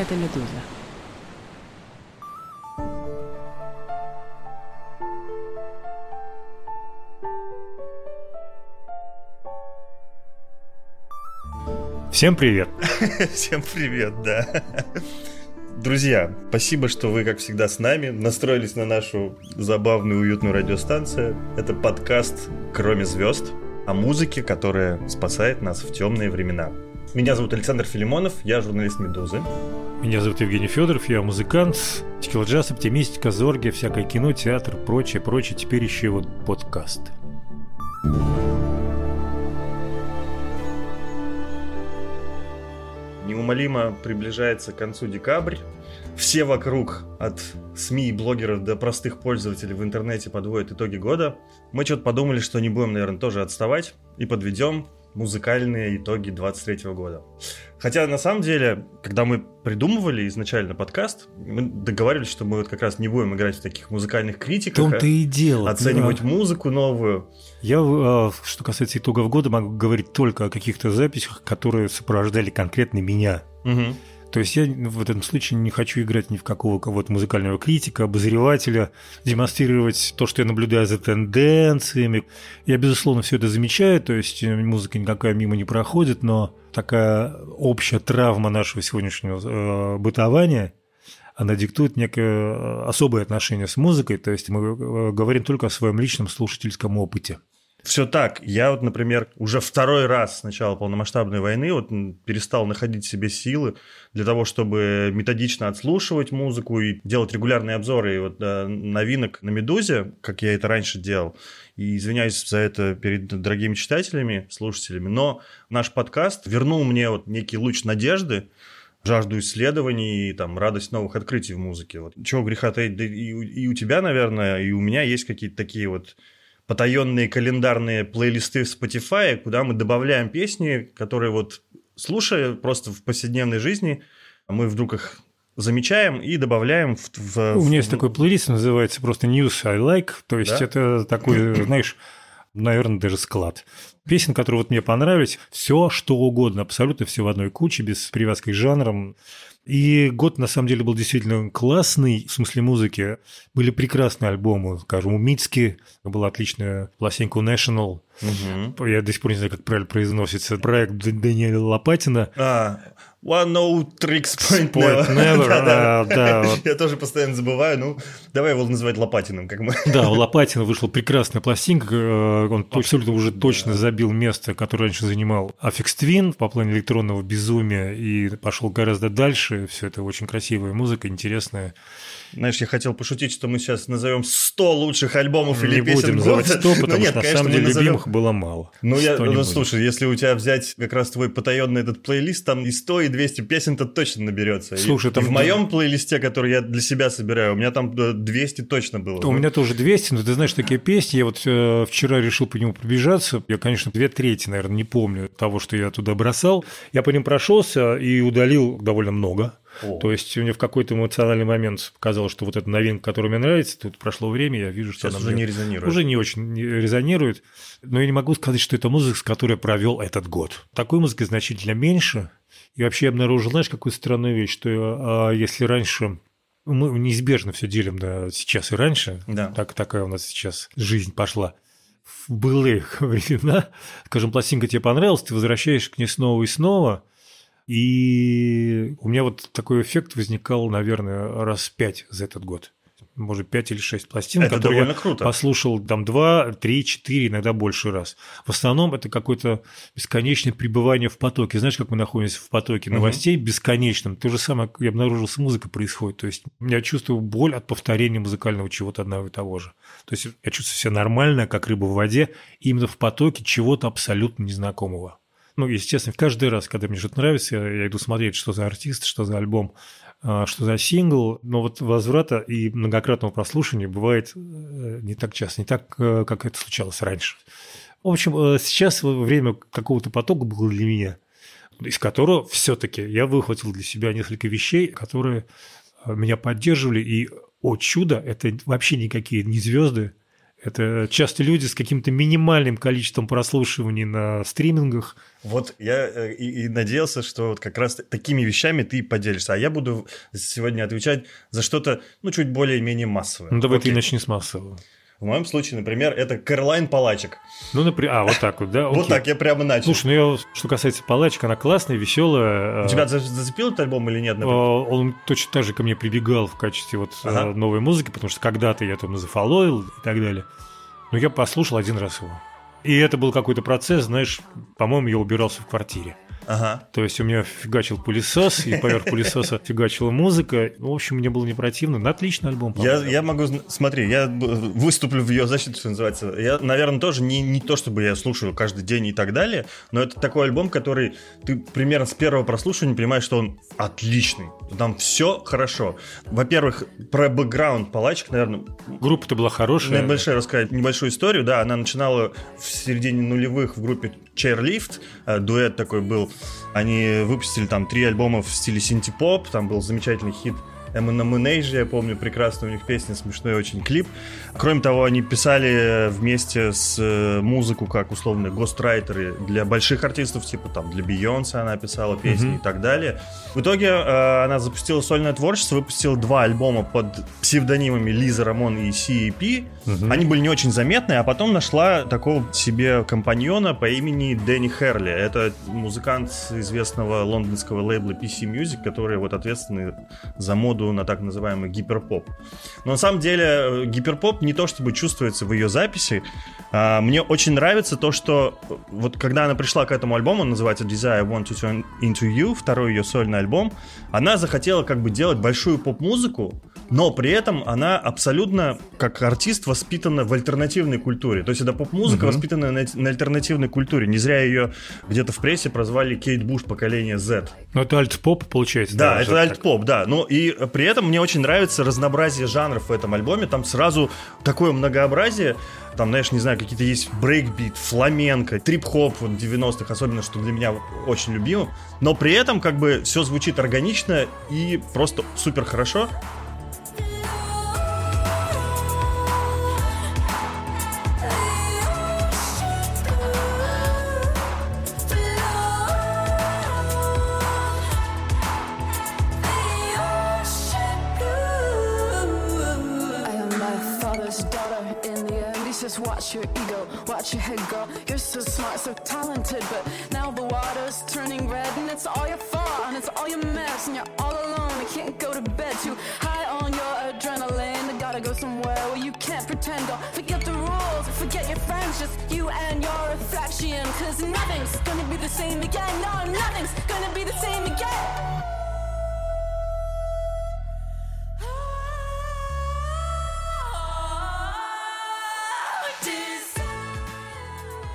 это «Медуза». Всем привет! Всем привет, да. Друзья, спасибо, что вы, как всегда, с нами. Настроились на нашу забавную, уютную радиостанцию. Это подкаст «Кроме звезд» о музыке, которая спасает нас в темные времена. Меня зовут Александр Филимонов, я журналист «Медузы». Меня зовут Евгений Федоров, я музыкант, текил джаз, оптимистика, зорги, всякое кино, театр, прочее, прочее. Теперь еще вот подкаст. Неумолимо приближается к концу декабрь. Все вокруг, от СМИ и блогеров до простых пользователей в интернете подводят итоги года. Мы что-то подумали, что не будем, наверное, тоже отставать и подведем музыкальные итоги 23 года. Хотя, на самом деле, когда мы придумывали изначально подкаст, мы договаривались, что мы вот как раз не будем играть в таких музыкальных критиках. В том-то и дело. Оценивать да. музыку новую. Я, а, что касается итогов года, могу говорить только о каких-то записях, которые сопровождали конкретно меня. Угу. То есть я в этом случае не хочу играть ни в какого кого-то музыкального критика, обозревателя, демонстрировать то, что я наблюдаю за тенденциями. Я, безусловно, все это замечаю, то есть э, музыка никакая мимо не проходит, но такая общая травма нашего сегодняшнего э, бытования, она диктует некое э, особое отношение с музыкой, то есть мы э, говорим только о своем личном слушательском опыте. Все так. Я вот, например, уже второй раз с начала полномасштабной войны вот перестал находить себе силы для того, чтобы методично отслушивать музыку и делать регулярные обзоры и вот, э, новинок на «Медузе», как я это раньше делал. И извиняюсь за это перед дорогими читателями, слушателями. Но наш подкаст вернул мне вот некий луч надежды, жажду исследований и там радость новых открытий в музыке. Вот. Чего греха таить, да и, и у тебя, наверное, и у меня есть какие-то такие вот потаенные календарные плейлисты в Spotify, куда мы добавляем песни, которые вот слушая просто в повседневной жизни, мы вдруг их замечаем и добавляем в... в У меня есть такой плейлист, называется просто News I Like, то есть да? это такой, знаешь, наверное, даже склад. Песен, которые вот мне понравились, все что угодно, абсолютно все в одной куче, без привязки к жанрам. И год, на самом деле, был действительно классный, в смысле музыки. Были прекрасные альбомы, скажем, у Мицки была отличная пластинка National. Угу. Я до сих пор не знаю, как правильно произносится. Проект Даниэля Лопатина. А, One No Tricks Point, point Never. never. да, да. А, да вот. Я тоже постоянно забываю. Ну, давай его называть Лопатиным, как мы. Да, у Лопатина вышла прекрасная пластинка. Э, он абсолютно уже точно забил место, которое раньше занимал Affix Twin по плане электронного безумия и пошел гораздо дальше. Все это очень красивая музыка, интересная. Знаешь, я хотел пошутить, что мы сейчас назовем 100 лучших альбомов или не песен будем называть 100, потому ну, нет, что конечно, на самом деле назовем... любимых было мало. Ну, я, ну слушай, если у тебя взять как раз твой потаенный этот плейлист, там и 100, и 200 песен-то точно наберется. Слушай, и, там... И в моем плейлисте, который я для себя собираю, у меня там 200 точно было. У меня тоже 200, но ты знаешь, такие песни, я вот э, вчера решил по нему пробежаться, я, конечно, две трети, наверное, не помню того, что я туда бросал. Я по ним прошелся и удалил довольно много. О. То есть мне в какой-то эмоциональный момент показалось, что вот эта новинка, которая мне нравится, тут прошло время, я вижу, что Сейчас она уже не резонирует. Уже не очень резонирует. Но я не могу сказать, что это музыка, с которой я провел этот год. Такой музыки значительно меньше. И вообще я обнаружил, знаешь, какую странную вещь, что а, если раньше мы неизбежно все делим да, сейчас и раньше, да. так, такая у нас сейчас жизнь пошла. В былых времена, скажем, пластинка тебе понравилась, ты возвращаешься к ней снова и снова, и у меня вот такой эффект возникал, наверное, раз пять за этот год. Может, пять или шесть пластин, это которые я круто. послушал там два, три, четыре, иногда больше раз. В основном это какое-то бесконечное пребывание в потоке. Знаешь, как мы находимся в потоке новостей угу. бесконечном? То же самое, я обнаружил, с музыкой происходит. То есть я чувствую боль от повторения музыкального чего-то одного и того же. То есть я чувствую себя нормально, как рыба в воде, именно в потоке чего-то абсолютно незнакомого. Ну, естественно, каждый раз, когда мне что-то нравится, я, я иду смотреть, что за артист, что за альбом, а, что за сингл. Но вот возврата и многократного прослушивания бывает э, не так часто, не так, э, как это случалось раньше. В общем, э, сейчас время какого-то потока было для меня, из которого все-таки я выхватил для себя несколько вещей, которые меня поддерживали. И, о чудо, это вообще никакие не звезды, Это часто люди с каким-то минимальным количеством прослушиваний на стримингах. Вот я э, и, и надеялся, что вот как раз такими вещами ты поделишься. А я буду сегодня отвечать за что-то, ну, чуть более-менее массовое. Ну, давай Окей. ты начни с массового. В моем случае, например, это Кэролайн Палачек. Ну, например, а, вот так вот, да? Вот так, я прямо начал. Слушай, ну, что касается Палачек, она классная, веселая. У тебя зацепил этот альбом или нет? Например? Он точно так же ко мне прибегал в качестве вот ага. новой музыки, потому что когда-то я там зафоловил и так далее. Но я послушал один раз его. И это был какой-то процесс, знаешь, по-моему, я убирался в квартире. Ага. То есть у меня фигачил пылесос, и поверх пылесоса фигачила музыка. Ну, в общем, мне было не противно. Ну, отличный альбом. Я, я могу... Смотри, я выступлю в ее защиту, что называется. Я, наверное, тоже не, не то, чтобы я слушаю каждый день и так далее, но это такой альбом, который ты примерно с первого прослушивания понимаешь, что он отличный. Там все хорошо. Во-первых, про бэкграунд палачек, наверное... Группа-то была хорошая. Небольшая рассказать небольшую историю. Да, она начинала в середине нулевых в группе Chairlift. Э, дуэт такой был. Они выпустили там три альбома в стиле синти-поп. Там был замечательный хит Eminem Age, я помню, прекрасно у них песня, смешной очень клип. Кроме того, они писали вместе с э, музыку, как условно, гострайтеры для больших артистов, типа там для Бейонсе она писала песни mm-hmm. и так далее. В итоге э, она запустила сольное творчество, выпустила два альбома под псевдонимами Лиза Рамон и CEP. Mm-hmm. Они были не очень заметны, а потом нашла такого себе компаньона по имени Дэнни Херли. Это музыкант известного лондонского лейбла PC Music, который вот ответственный за моду моду на так называемый гиперпоп. Но на самом деле э, гиперпоп не то чтобы чувствуется в ее записи. А, мне очень нравится то, что э, вот когда она пришла к этому альбому, он называется Desire I Want to Turn Into You, второй ее сольный альбом, она захотела как бы делать большую поп-музыку, но при этом она абсолютно, как артист, воспитана в альтернативной культуре. То есть это поп-музыка, угу. воспитанная на, на альтернативной культуре. Не зря ее где-то в прессе прозвали Кейт Буш поколение Z. Ну это альт-поп, получается. Да, да это альт-поп, да. Ну и при этом мне очень нравится разнообразие жанров в этом альбоме. Там сразу такое многообразие. Там, знаешь, не знаю, какие-то есть брейкбит, фламенко, трип-хоп вот 90-х, особенно, что для меня очень любимо. Но при этом как бы все звучит органично и просто супер хорошо. Watch your ego, watch your head go. You're so smart, so talented, but now the water's turning red, and it's all your fault, and it's all your mess, and you're all alone. I can't go to bed too high you can't pretend. Don't forget the rules, forget your friends, just you and your reflection. Cause nothing's gonna be the same again. No, nothing's gonna be the same again. Oh,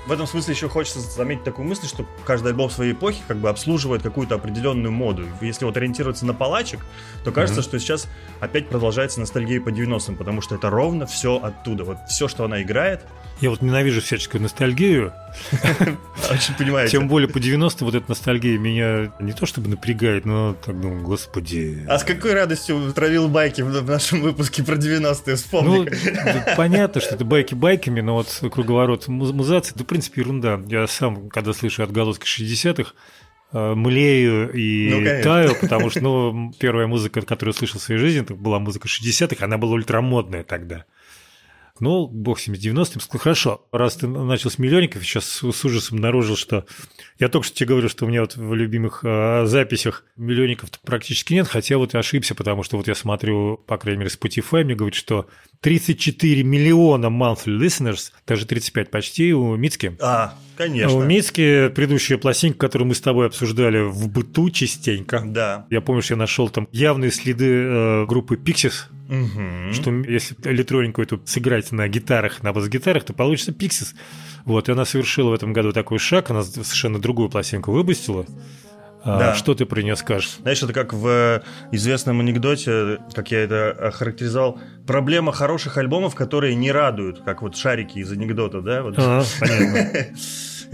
в этом смысле еще хочется заметить такую мысль, что каждый альбом своей эпохи как бы обслуживает какую-то определенную моду. Если вот ориентироваться на палачек, то кажется, mm-hmm. что сейчас опять продолжается ностальгия по 90-м, потому что это ровно все оттуда. Вот все, что она играет. Я вот ненавижу всяческую ностальгию. Очень понимаете. Тем более по 90 вот эта ностальгия меня не то чтобы напрягает, но так думаю, господи. А с какой радостью травил байки в нашем выпуске про 90-е, вспомни. Ну, понятно, что это байки байками, но вот круговорот музации, да, в принципе, ерунда. Я сам, когда слышу отголоски 60-х, э, млею и ну, таю, потому что ну, первая музыка, которую я слышал в своей жизни, это была музыка 60-х, она была ультрамодная тогда. Ну, бог с 90-м, сказал, хорошо, раз ты начал с миллионников, сейчас с ужасом обнаружил, что я только что тебе говорю, что у меня вот в любимых э, записях миллионников практически нет, хотя вот я ошибся, потому что вот я смотрю, по крайней мере, Spotify, мне говорит, что 34 миллиона monthly listeners, даже 35 почти у Мицки. А, конечно. У Мицки предыдущая пластинка, которую мы с тобой обсуждали в быту частенько. Да. Я помню, что я нашел там явные следы э, группы Pixies, угу. что если электронику эту сыграть на гитарах, на бас-гитарах, то получится Pixies. Вот, и она совершила в этом году такой шаг, она совершенно другую пластинку выпустила. А, да. Что ты про нее скажешь? Знаешь, это как в известном анекдоте, как я это охарактеризовал, проблема хороших альбомов, которые не радуют, как вот шарики из анекдота, да? Вот. Ага, понятно.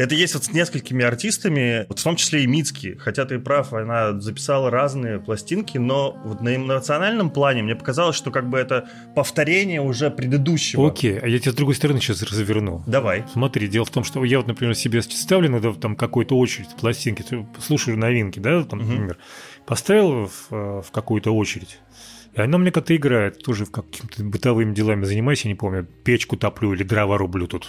Это есть вот с несколькими артистами, вот в том числе и Мицки. Хотя ты прав, она записала разные пластинки, но вот на эмоциональном плане мне показалось, что как бы это повторение уже предыдущего. Окей, а я тебя с другой стороны сейчас разверну. Давай. Смотри, дело в том, что я вот, например, себе ставлю иногда там какую-то очередь пластинки, слушаю новинки, да, там, например, поставил в, в какую-то очередь, и она мне как-то играет, тоже в какими-то бытовыми делами занимаюсь, я не помню, печку топлю или дрова рублю тут.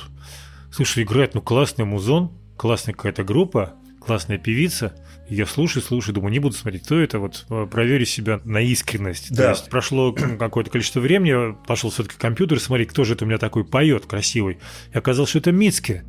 Слушай, играет, ну классный музон, классная какая-то группа, классная певица. Я слушаю, слушаю, думаю, не буду смотреть, кто это, вот э, проверю себя на искренность. Да. То есть прошло какое-то количество времени, пошел все-таки компьютер, смотри, кто же это у меня такой поет красивый. И оказалось, что это Мицки.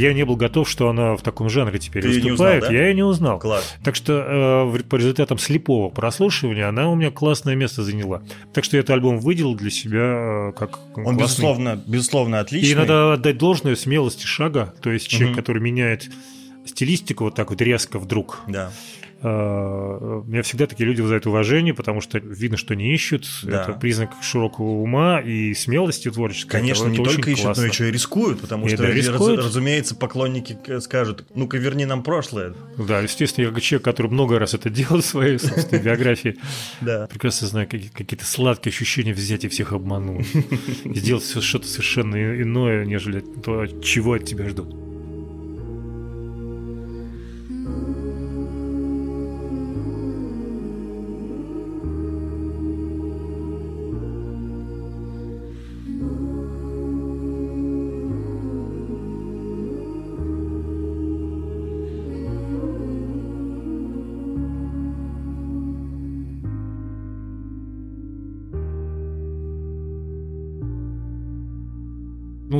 Я не был готов, что она в таком жанре теперь Ты выступает. Узнал, да? Я ее не узнал. Класс. Так что э, по результатам слепого прослушивания она у меня классное место заняла. Так что я этот альбом выделил для себя э, как Он, классный. безусловно, безусловно отличный. И надо отдать должное смелости шага. То есть человек, угу. который меняет стилистику вот так вот резко вдруг. Да. Uh, меня всегда такие люди вызывают уважение, потому что видно, что не ищут. Да. Это признак широкого ума и смелости творческой. Конечно, это, не только ищут, классно. но еще и рискуют, потому и что, да, рискуют. Раз, разумеется, поклонники скажут, ну-ка верни нам прошлое. Да, естественно, я как человек, который много раз это делал в своей собственной биографии, прекрасно знаю какие-то сладкие ощущения взять и всех обмануть. Сделать что-то совершенно иное, нежели то, чего от тебя ждут.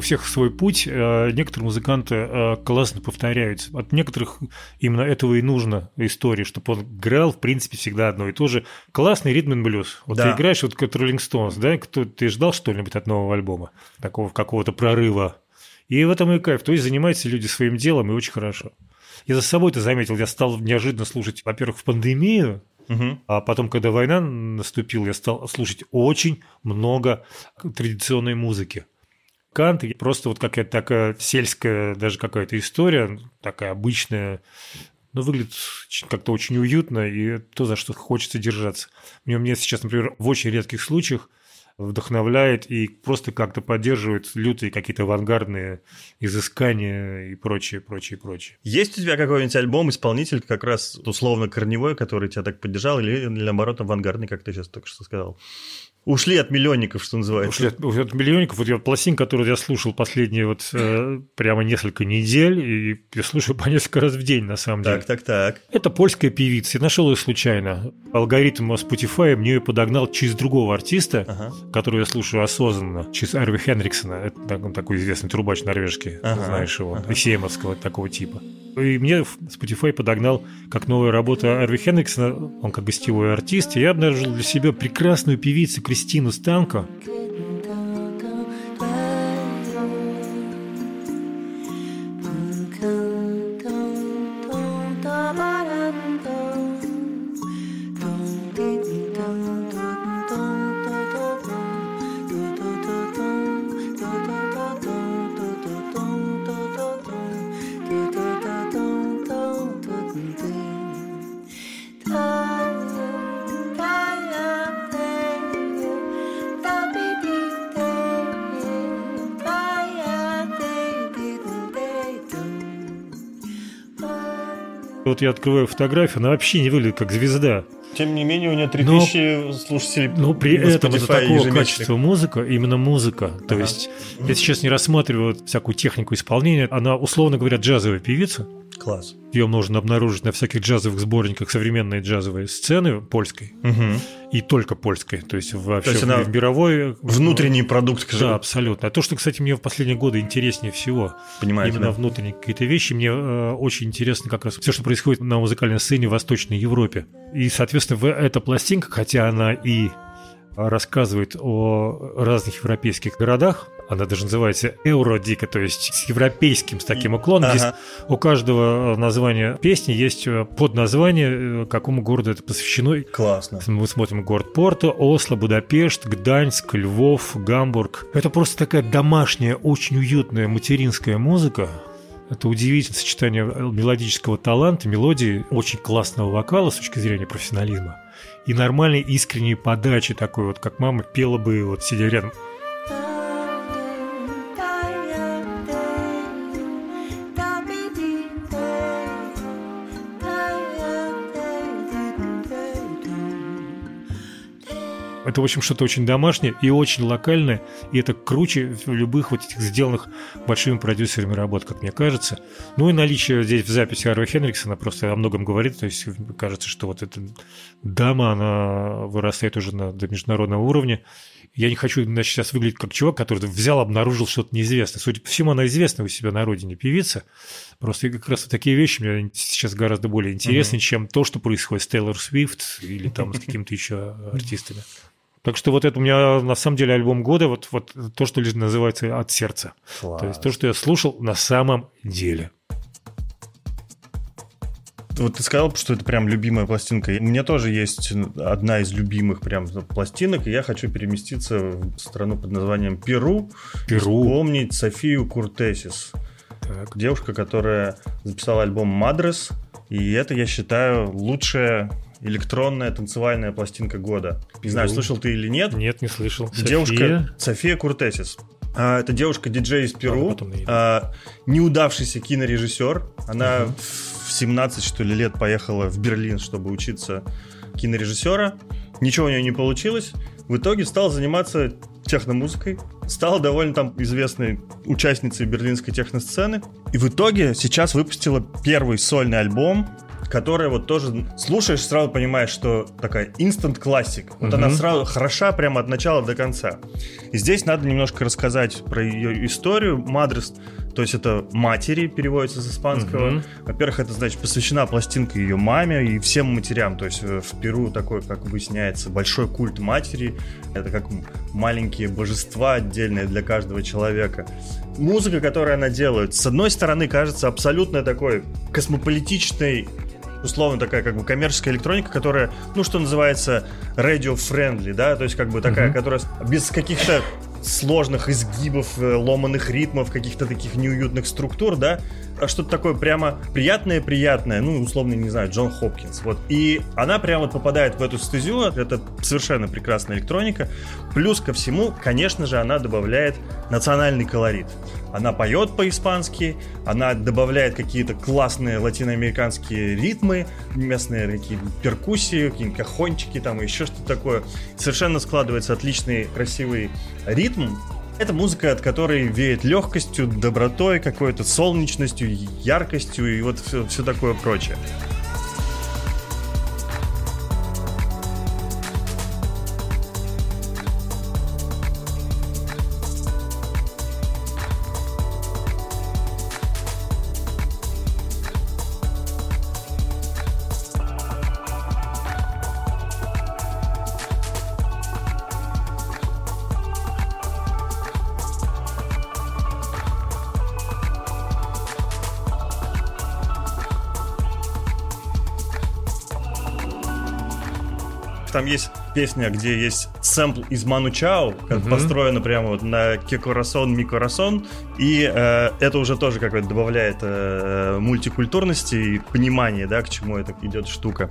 У всех свой путь. Э, некоторые музыканты э, классно повторяются. От некоторых именно этого и нужно истории, чтобы он играл, в принципе, всегда одно и то же. Классный ритм и блюз. Вот да. ты играешь, вот как Rolling Stones, да? Кто, ты ждал что-нибудь от нового альбома? Такого какого-то прорыва. И в этом и кайф. То есть занимаются люди своим делом, и очень хорошо. Я за собой это заметил. Я стал неожиданно слушать, во-первых, в пандемию, Угу. А потом, когда война наступила, я стал слушать очень много традиционной музыки. Кант, просто вот какая-то такая сельская даже какая-то история, такая обычная, но выглядит как-то очень уютно и то, за что хочется держаться. Мне, мне сейчас, например, в очень редких случаях вдохновляет и просто как-то поддерживает лютые какие-то авангардные изыскания и прочее, прочее, прочее. Есть у тебя какой-нибудь альбом, исполнитель как раз условно корневой, который тебя так поддержал, или, или наоборот авангардный, как ты сейчас только что сказал? Ушли от миллионников, что называется. Ушли от, ушли от миллионников. Вот я пластин, которую я слушал последние вот э, прямо несколько недель, и я слушаю по несколько раз в день, на самом деле. Так, так, так. Это польская певица. Я нашел ее случайно. Алгоритм Spotify мне ее подогнал через другого артиста, ага. которого я слушаю осознанно, через Арви Хенриксона. Это такой известный трубач норвежский, ага. знаешь его, ага. Семовского такого типа. И мне Spotify подогнал как новая работа Арви Хенриксона, он как гостевой артист, и я обнаружил для себя прекрасную певицу Кристину Станко. Вот я открываю фотографию, она вообще не выглядит как звезда. тем не менее, у нее 3000 но, слушателей. Ну, при этом это такого качества музыка, именно музыка. То ага. есть, я сейчас не рассматриваю всякую технику исполнения. Она, условно говоря, джазовая певица. Класс. Ее можно обнаружить на всяких джазовых сборниках современной джазовой сцены польской. Угу. И только польской. То есть вообще то есть она в мировой... Внутренний продукт. Да, абсолютно. А то, что, кстати, мне в последние годы интереснее всего. Понимаете, Именно да? внутренние какие-то вещи. Мне э, очень интересно как раз все, что происходит на музыкальной сцене в Восточной Европе. И, соответственно, эта пластинка, хотя она и рассказывает о разных европейских городах. Она даже называется Евродика, то есть с европейским, с таким уклоном. Ага. Здесь у каждого названия песни есть э, подназвание, э, какому городу это посвящено. Классно. Мы смотрим город Порто, Осло, Будапешт, Гданьск, Львов, Гамбург. Это просто такая домашняя, очень уютная материнская музыка, это удивительное сочетание мелодического таланта, мелодии, очень классного вокала с точки зрения профессионализма и нормальной искренней подачи такой вот, как мама пела бы, вот сидя рядом. Это, в общем, что-то очень домашнее и очень локальное, и это круче любых вот этих сделанных большими продюсерами работ, как мне кажется. Ну и наличие здесь в записи Арви Хенриксона просто о многом говорит, то есть кажется, что вот эта дама, она вырастает уже на, до международного уровня. Я не хочу значит, сейчас выглядеть как чувак, который взял, обнаружил что-то неизвестное. Судя по всему, она известна у себя на родине певица. Просто как раз вот такие вещи мне сейчас гораздо более интересны, uh-huh. чем то, что происходит с Тейлор Свифт или там с какими-то еще артистами. Так что вот это у меня на самом деле альбом года, вот, вот то, что называется от сердца. Класс. То есть то, что я слушал на самом деле. Вот ты сказал, что это прям любимая пластинка. У меня тоже есть одна из любимых прям пластинок, и я хочу переместиться в страну под названием Перу. Перу. Вспомнить Софию Куртесис. Так. Девушка, которая записала альбом «Мадрес», и это, я считаю, лучшая электронная танцевальная пластинка года. Не знаю, слышал ты или нет. Нет, не слышал. Девушка София, София Куртесис. А, это девушка-диджей из Перу, а, неудавшийся кинорежиссер. Она угу. в 17, что ли, лет поехала в Берлин, чтобы учиться кинорежиссера. Ничего у нее не получилось. В итоге стал заниматься техномузыкой, стала довольно там известной участницей берлинской техносцены. И в итоге сейчас выпустила первый сольный альбом, которая вот тоже слушаешь, сразу понимаешь, что такая instant классик. Вот угу. она сразу хороша прямо от начала до конца. И здесь надо немножко рассказать про ее историю. Мадрес, то есть это матери переводится с испанского. Угу. Во-первых, это значит посвящена пластинка ее маме и всем матерям. То есть э, в Перу такой, как выясняется, большой культ матери. Это как маленькие божества отдельные для каждого человека. Музыка, которую она делает, с одной стороны, кажется абсолютно такой космополитичной условно такая как бы коммерческая электроника, которая, ну, что называется, radio-friendly, да, то есть как бы такая, mm-hmm. которая без каких-то сложных изгибов, э, ломаных ритмов, каких-то таких неуютных структур, да, что-то такое прямо приятное-приятное, ну, условно, не знаю, Джон Хопкинс, вот. И она прямо вот попадает в эту стезю, это совершенно прекрасная электроника. Плюс ко всему, конечно же, она добавляет национальный колорит. Она поет по-испански, она добавляет какие-то классные латиноамериканские ритмы, местные такие перкуссии, какие-нибудь кахончики там, еще что-то такое. Совершенно складывается отличный, красивый ритм, это музыка, от которой веет легкостью, добротой, какой-то солнечностью, яркостью и вот все, все такое прочее. Песня, где есть сэмпл из Ману Чао, как угу. построена прямо вот на кекорасон, микорасон, и э, это уже тоже как-то добавляет э, мультикультурности и понимания, да, к чему это идет штука.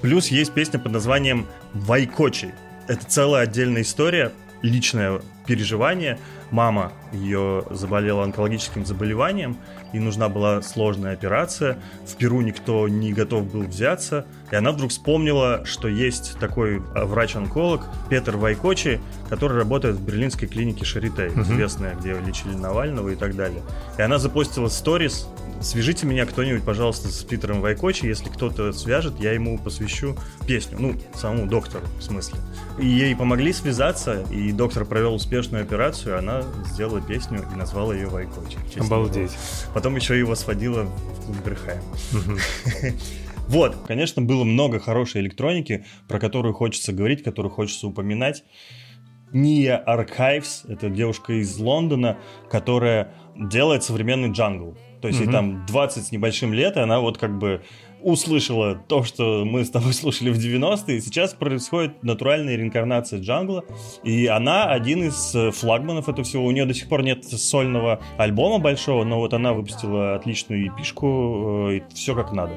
Плюс есть песня под названием «Вайкочи». Это целая отдельная история, личное переживание. Мама ее заболела онкологическим заболеванием, и нужна была сложная операция. В Перу никто не готов был взяться И она вдруг вспомнила, что есть такой а, врач-онколог Петр Вайкочи, который работает в берлинской клинике Шарите, uh-huh. известная, где лечили Навального и так далее. И она запостила сторис свяжите меня кто-нибудь, пожалуйста, с Питером Вайкочи. Если кто-то свяжет, я ему посвящу песню. Ну, самому доктору, в смысле. И ей помогли связаться, и доктор провел успешную операцию, она сделала песню и назвала ее Вайкочи. Обалдеть. Потом еще его сводила в клуб Берхайм. Вот, конечно, было много хорошей электроники, про которую хочется говорить, которую хочется упоминать. Ния Archives, это девушка из Лондона, которая делает современный джангл. То есть ей там 20 с небольшим лет, и она вот как бы услышала то, что мы с тобой слушали в 90-е, и сейчас происходит натуральная реинкарнация джангла, и она один из э, флагманов этого всего. У нее до сих пор нет сольного альбома большого, но вот она выпустила отличную эпишку, э, и все как надо.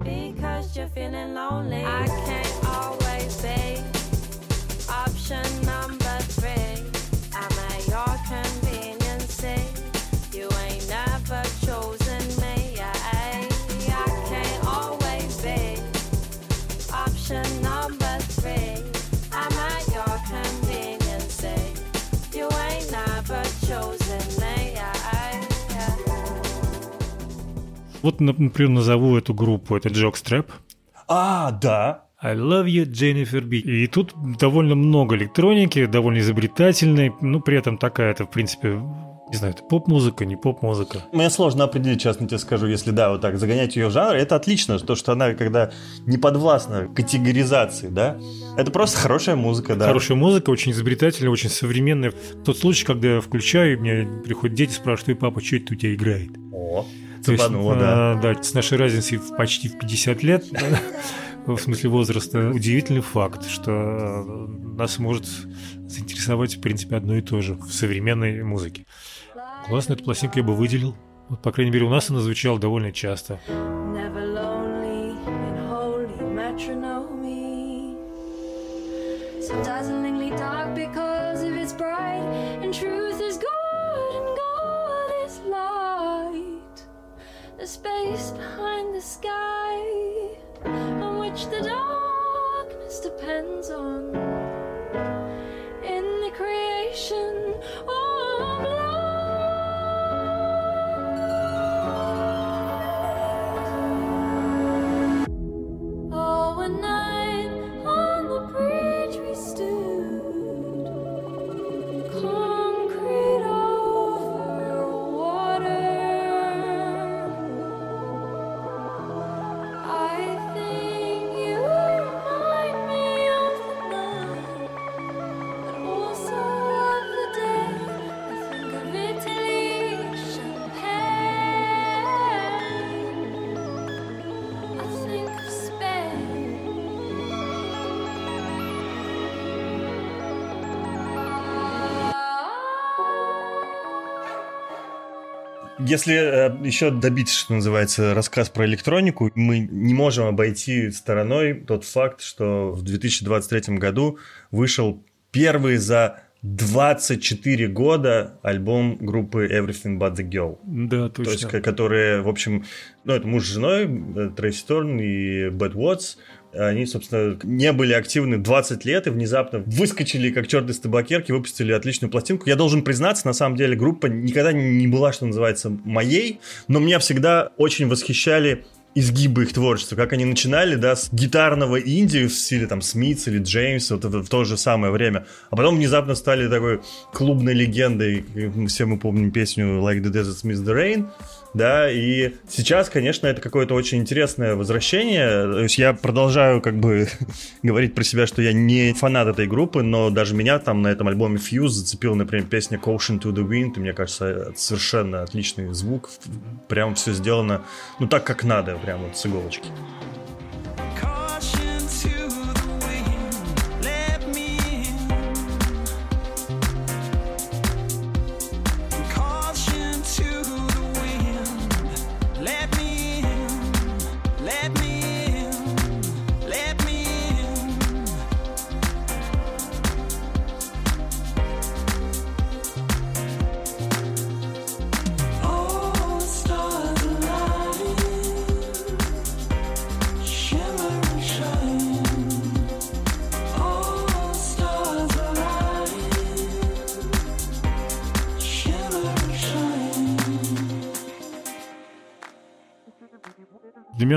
Because you're feeling lonely, I can't always be option Вот, например, назову эту группу, это Jockstrap. А, да. I love you, Jennifer B. И тут довольно много электроники, довольно изобретательной, ну, при этом такая это, в принципе, не знаю, это поп-музыка, не поп-музыка. Мне сложно определить, честно тебе скажу, если да, вот так загонять ее в жанр, это отлично, то, что она когда не подвластна категоризации, да, это просто хорошая музыка, да. Хорошая музыка, очень изобретательная, очень современная. Тот случай, когда я включаю, и мне приходят дети, спрашивают, папа, что это у тебя играет? О. Цепануло, да. А, да, с нашей разницей почти в 50 лет, в смысле возраста, удивительный факт, что э, нас может заинтересовать, в принципе, одно и то же в современной музыке. Классно, эту пластинку я бы выделил. Вот, по крайней мере, у нас она звучала довольно часто. The sky on which the darkness depends on Если э, еще добить, что называется, рассказ про электронику, мы не можем обойти стороной тот факт, что в 2023 году вышел первый за 24 года альбом группы Everything But The Girl. Да, точно. То есть, которые, в общем, ну, это муж с женой, э, Трейси Торн и Бэт Уотс, они, собственно, не были активны 20 лет и внезапно выскочили как черт из табакерки, выпустили отличную пластинку. Я должен признаться, на самом деле, группа никогда не была, что называется, моей, но меня всегда очень восхищали изгибы их творчества, как они начинали, да, с гитарного инди в стиле там Смитс или Джеймс, вот это в то же самое время, а потом внезапно стали такой клубной легендой, все мы помним песню Like the Desert Miss the Rain, да, и сейчас, конечно, это какое-то очень интересное возвращение, то есть я продолжаю как бы говорить про себя, что я не фанат этой группы, но даже меня там на этом альбоме Fuse зацепила, например, песня Caution to the Wind, и мне кажется, совершенно отличный звук, прям все сделано, ну, так, как надо, прям вот с иголочки.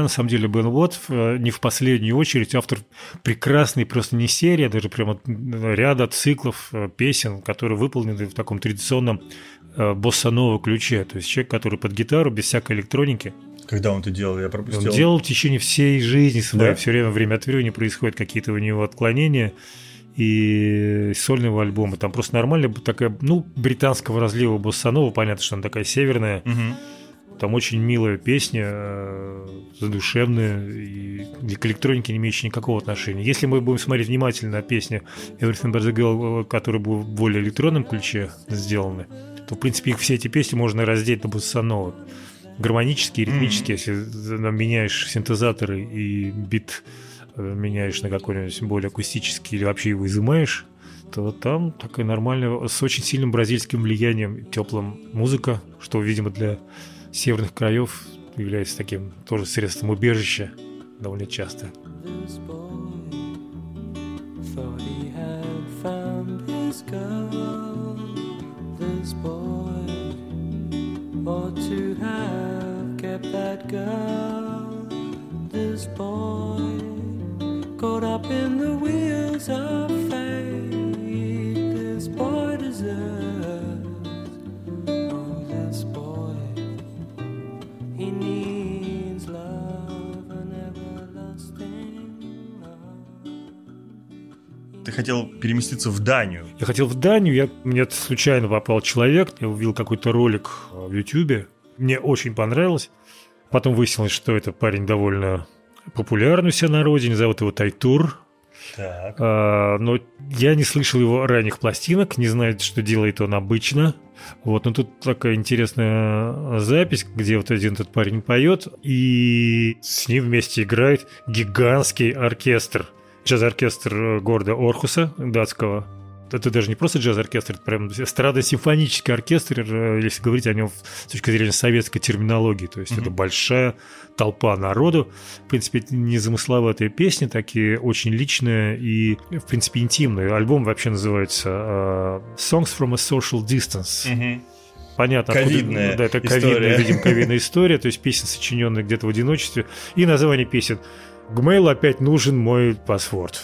На самом деле, Бен Уотт э, не в последнюю очередь автор прекрасной, просто не серии, а даже прямо ряда циклов э, песен, которые выполнены в таком традиционном э, босса-нового ключе. То есть человек, который под гитару, без всякой электроники. Когда он это делал, я пропустил. Он делал в течение всей жизни своей. Да? Все время, время от времени происходят какие-то у него отклонения и сольного альбома. Там просто нормально такая, ну, британского разлива боссанова, понятно, что она такая северная. Угу там очень милая песня, э, задушевная, и к электронике не имеющая никакого отношения. Если мы будем смотреть внимательно на песни Everything But The Girl, которые были в более электронном ключе сделаны, то, в принципе, их все эти песни можно раздеть на боссанова. Гармонические, ритмические, mm-hmm. если меняешь синтезаторы и бит э, меняешь на какой-нибудь более акустический или вообще его изымаешь, то там такая нормальная, с очень сильным бразильским влиянием, теплым музыка, что, видимо, для северных краев является таким тоже средством убежища довольно часто. caught up in the wheels of хотел переместиться в Данию. Я хотел в Данию, я, мне случайно попал человек, я увидел какой-то ролик в Ютьюбе, мне очень понравилось. Потом выяснилось, что это парень довольно популярный у себя на родине, зовут его Тайтур. Так. А, но я не слышал его ранних пластинок, не знаю, что делает он обычно. Вот, но тут такая интересная запись, где вот один этот парень поет, и с ним вместе играет гигантский оркестр – джаз-оркестр города Орхуса датского. Это даже не просто джаз-оркестр, это прям эстрадно-симфонический оркестр, э, если говорить о нем с точки зрения советской терминологии. То есть mm-hmm. это большая толпа народу. В принципе, это незамысловатые песни, такие очень личные и, в принципе, интимные. Альбом вообще называется uh, Songs from a Social Distance. Mm-hmm понятно, ковидная откуда, да, это ковидная, видим, ковидная история, то есть песни, сочиненные где-то в одиночестве, и название песен Gmail опять нужен мой паспорт.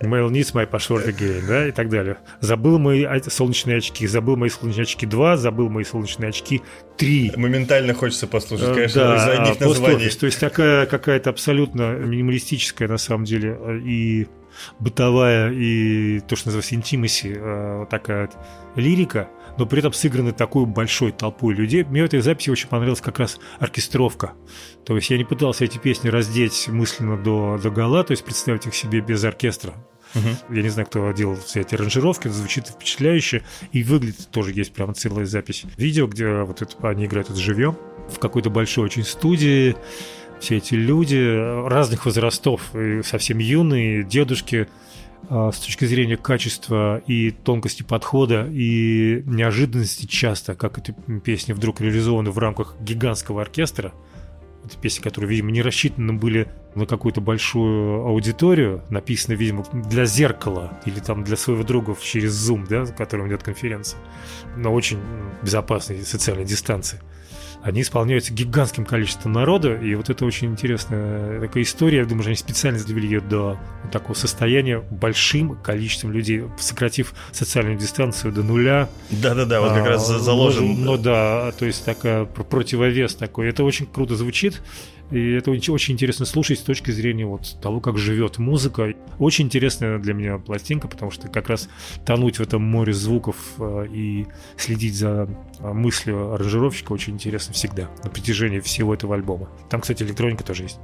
Gmail needs my password again, да, и так далее. Забыл мои солнечные очки, забыл мои солнечные очки 2, забыл мои солнечные очки 3. Моментально хочется послушать, э, конечно, да, из одних названий. То есть такая какая-то абсолютно минималистическая, на самом деле, и бытовая, и то, что называется интимиси, э, такая лирика – но при этом сыграны такой большой толпой людей. Мне в этой записи очень понравилась как раз оркестровка. То есть я не пытался эти песни раздеть мысленно до, до гола, то есть представить их себе без оркестра. Угу. Я не знаю, кто делал все эти аранжировки, это звучит впечатляюще. И выглядит тоже есть прям целая запись видео, где вот это, они играют это живьем в какой-то большой очень студии. Все эти люди разных возрастов, и совсем юные, дедушки, с точки зрения качества и тонкости подхода и неожиданности часто, как эти песни вдруг реализованы в рамках гигантского оркестра. Это песни, которые, видимо, не рассчитаны были на какую-то большую аудиторию, написаны, видимо, для зеркала или там для своего друга через Zoom, да, в котором идет конференция, на очень безопасной социальной дистанции они исполняются гигантским количеством народа, и вот это очень интересная такая история. Я думаю, что они специально довели ее до такого состояния большим количеством людей, сократив социальную дистанцию до нуля. Да-да-да, вот как а, раз заложен. Ну да, то есть такая противовес такой. Это очень круто звучит. И это очень интересно слушать с точки зрения вот того, как живет музыка. Очень интересная для меня пластинка, потому что как раз тонуть в этом море звуков э, и следить за э, мыслью аранжировщика очень интересно всегда на протяжении всего этого альбома. Там, кстати, электроника тоже есть.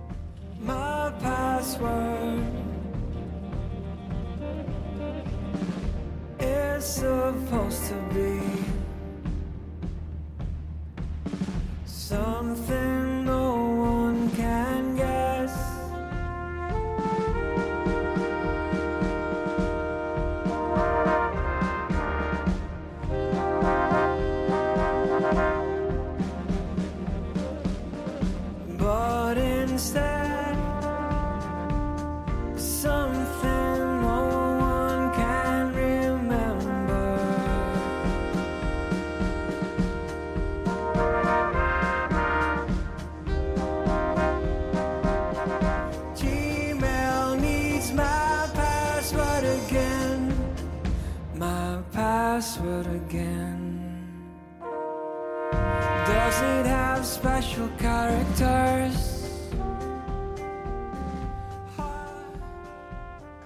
supposed password again. Does it have special characters?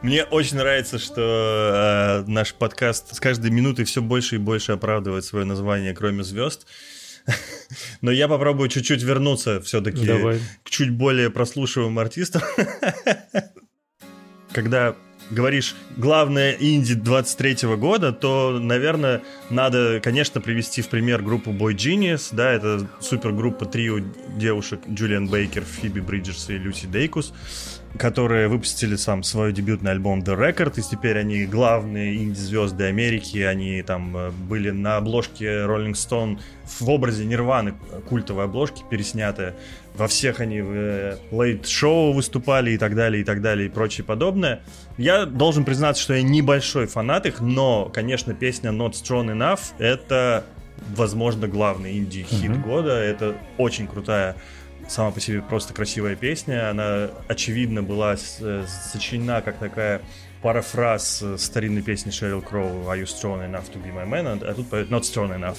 Мне очень нравится, что э, наш подкаст с каждой минутой все больше и больше оправдывает свое название, кроме звезд. Но я попробую чуть-чуть вернуться все-таки к чуть более прослушиваемым артистам. Когда говоришь главное инди 23 года, то, наверное, надо, конечно, привести в пример группу Boy Genius, да, это супергруппа трио девушек Джулиан Бейкер, Фиби Бриджерс и Люси Дейкус, которые выпустили сам свой дебютный альбом The Record, и теперь они главные инди-звезды Америки, они там э, были на обложке Rolling Stone в образе Нирваны, культовой обложки, переснятая. Во всех они в лейт-шоу выступали и так далее, и так далее, и прочее подобное. Я должен признаться, что я небольшой фанат их, но, конечно, песня Not Strong Enough — это, возможно, главный инди-хит mm-hmm. года. Это очень крутая сама по себе просто красивая песня. Она, очевидно, была сочинена как такая парафраз старинной песни Шерил Кроу «Are you strong enough to be my man?» а тут поет «Not strong enough».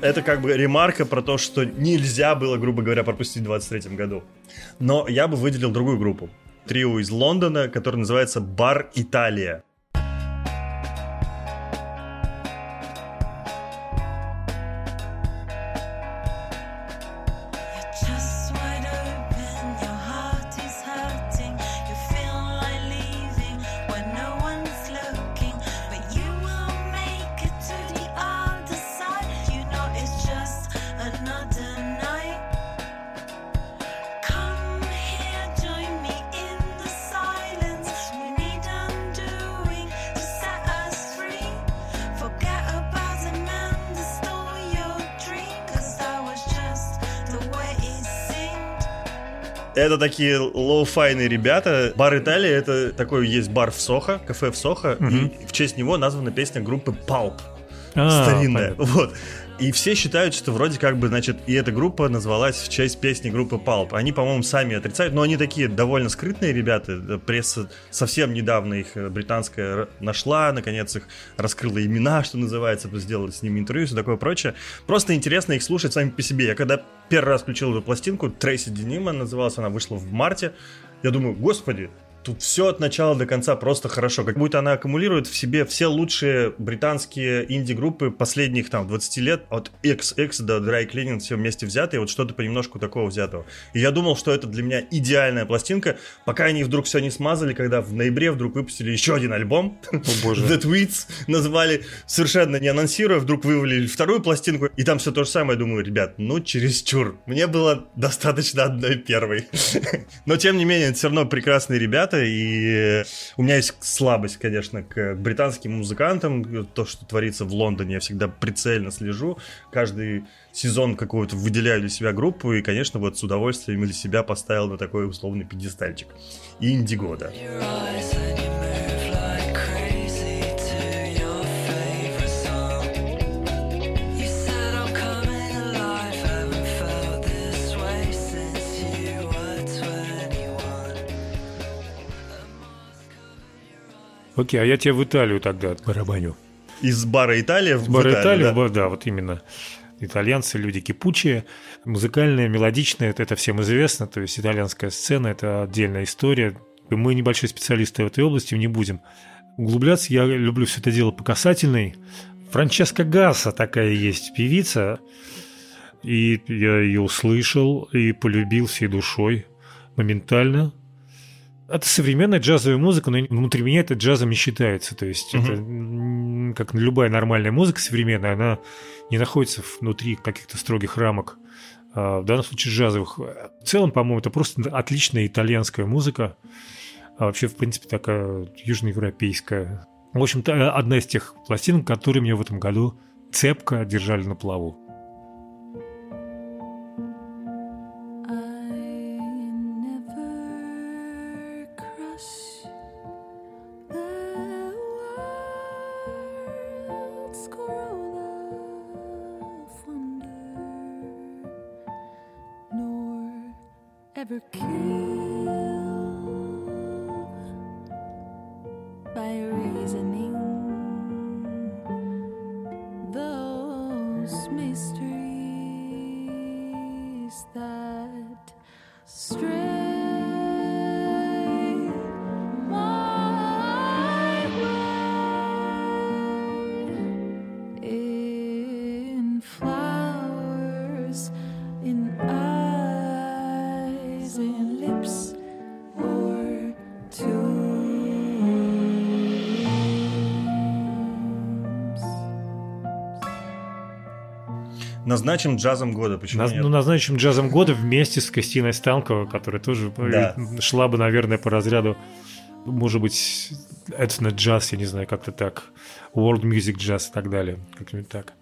Это как бы ремарка про то, что нельзя было, грубо говоря, пропустить в 23 году. Но я бы выделил другую группу. Трио из Лондона, который называется «Бар Италия». Это такие лоу-файные ребята. Бар Италия это такой есть бар в Сохо, кафе в Сохо, угу. и в честь него названа песня группы Pulp. А, старинная. Понятно. Вот. И все считают, что вроде как бы, значит, и эта группа назвалась в честь песни группы Pulp. Они, по-моему, сами отрицают, но они такие довольно скрытные ребята. Пресса совсем недавно их э, британская нашла, наконец их раскрыла имена, что называется, сделали с ними интервью и все такое прочее. Просто интересно их слушать сами по себе. Я когда первый раз включил эту пластинку, Трейси Денима называлась, она вышла в марте, я думаю, господи, Тут все от начала до конца просто хорошо. Как будто она аккумулирует в себе все лучшие британские инди-группы последних там 20 лет, от XX до Dry Cleaning, все вместе взятые, вот что-то понемножку такого взятого. И я думал, что это для меня идеальная пластинка, пока они вдруг все не смазали, когда в ноябре вдруг выпустили еще один альбом. О, боже. The Tweets назвали, совершенно не анонсируя, вдруг вывалили вторую пластинку, и там все то же самое. Думаю, ребят, ну чересчур. Мне было достаточно одной первой. Но тем не менее, это все равно прекрасные ребята, ребята, и у меня есть слабость, конечно, к британским музыкантам. То, что творится в Лондоне, я всегда прицельно слежу. Каждый сезон какую-то выделяю для себя группу, и, конечно, вот с удовольствием для себя поставил на такой условный пьедестальчик. Инди года. Окей, а я тебе в Италию тогда барабаню. Из бара Италия в бара Италия, да? да, вот именно. Итальянцы люди кипучие, музыкальные, мелодичные, это, это всем известно, то есть итальянская сцена – это отдельная история. Мы небольшие специалисты в этой области, не будем углубляться. Я люблю все это дело по касательной. Франческа Гасса такая есть певица, и я ее услышал и полюбил всей душой моментально. Это современная джазовая музыка, но внутри меня это джазом не считается. То есть угу. это как любая нормальная музыка современная, она не находится внутри каких-то строгих рамок. А в данном случае джазовых. В целом, по-моему, это просто отличная итальянская музыка. А вообще, в принципе, такая южноевропейская. В общем-то, одна из тех пластинок, которые мне в этом году цепко держали на плаву. Назначим джазом года. Почему Наз- нет? ну, назначим джазом года вместе с Кристиной Станковой, которая тоже э, Да. шла бы, наверное, по разряду, может быть, этно-джаз, я не знаю, как-то так, world music jazz и так далее, как-нибудь так.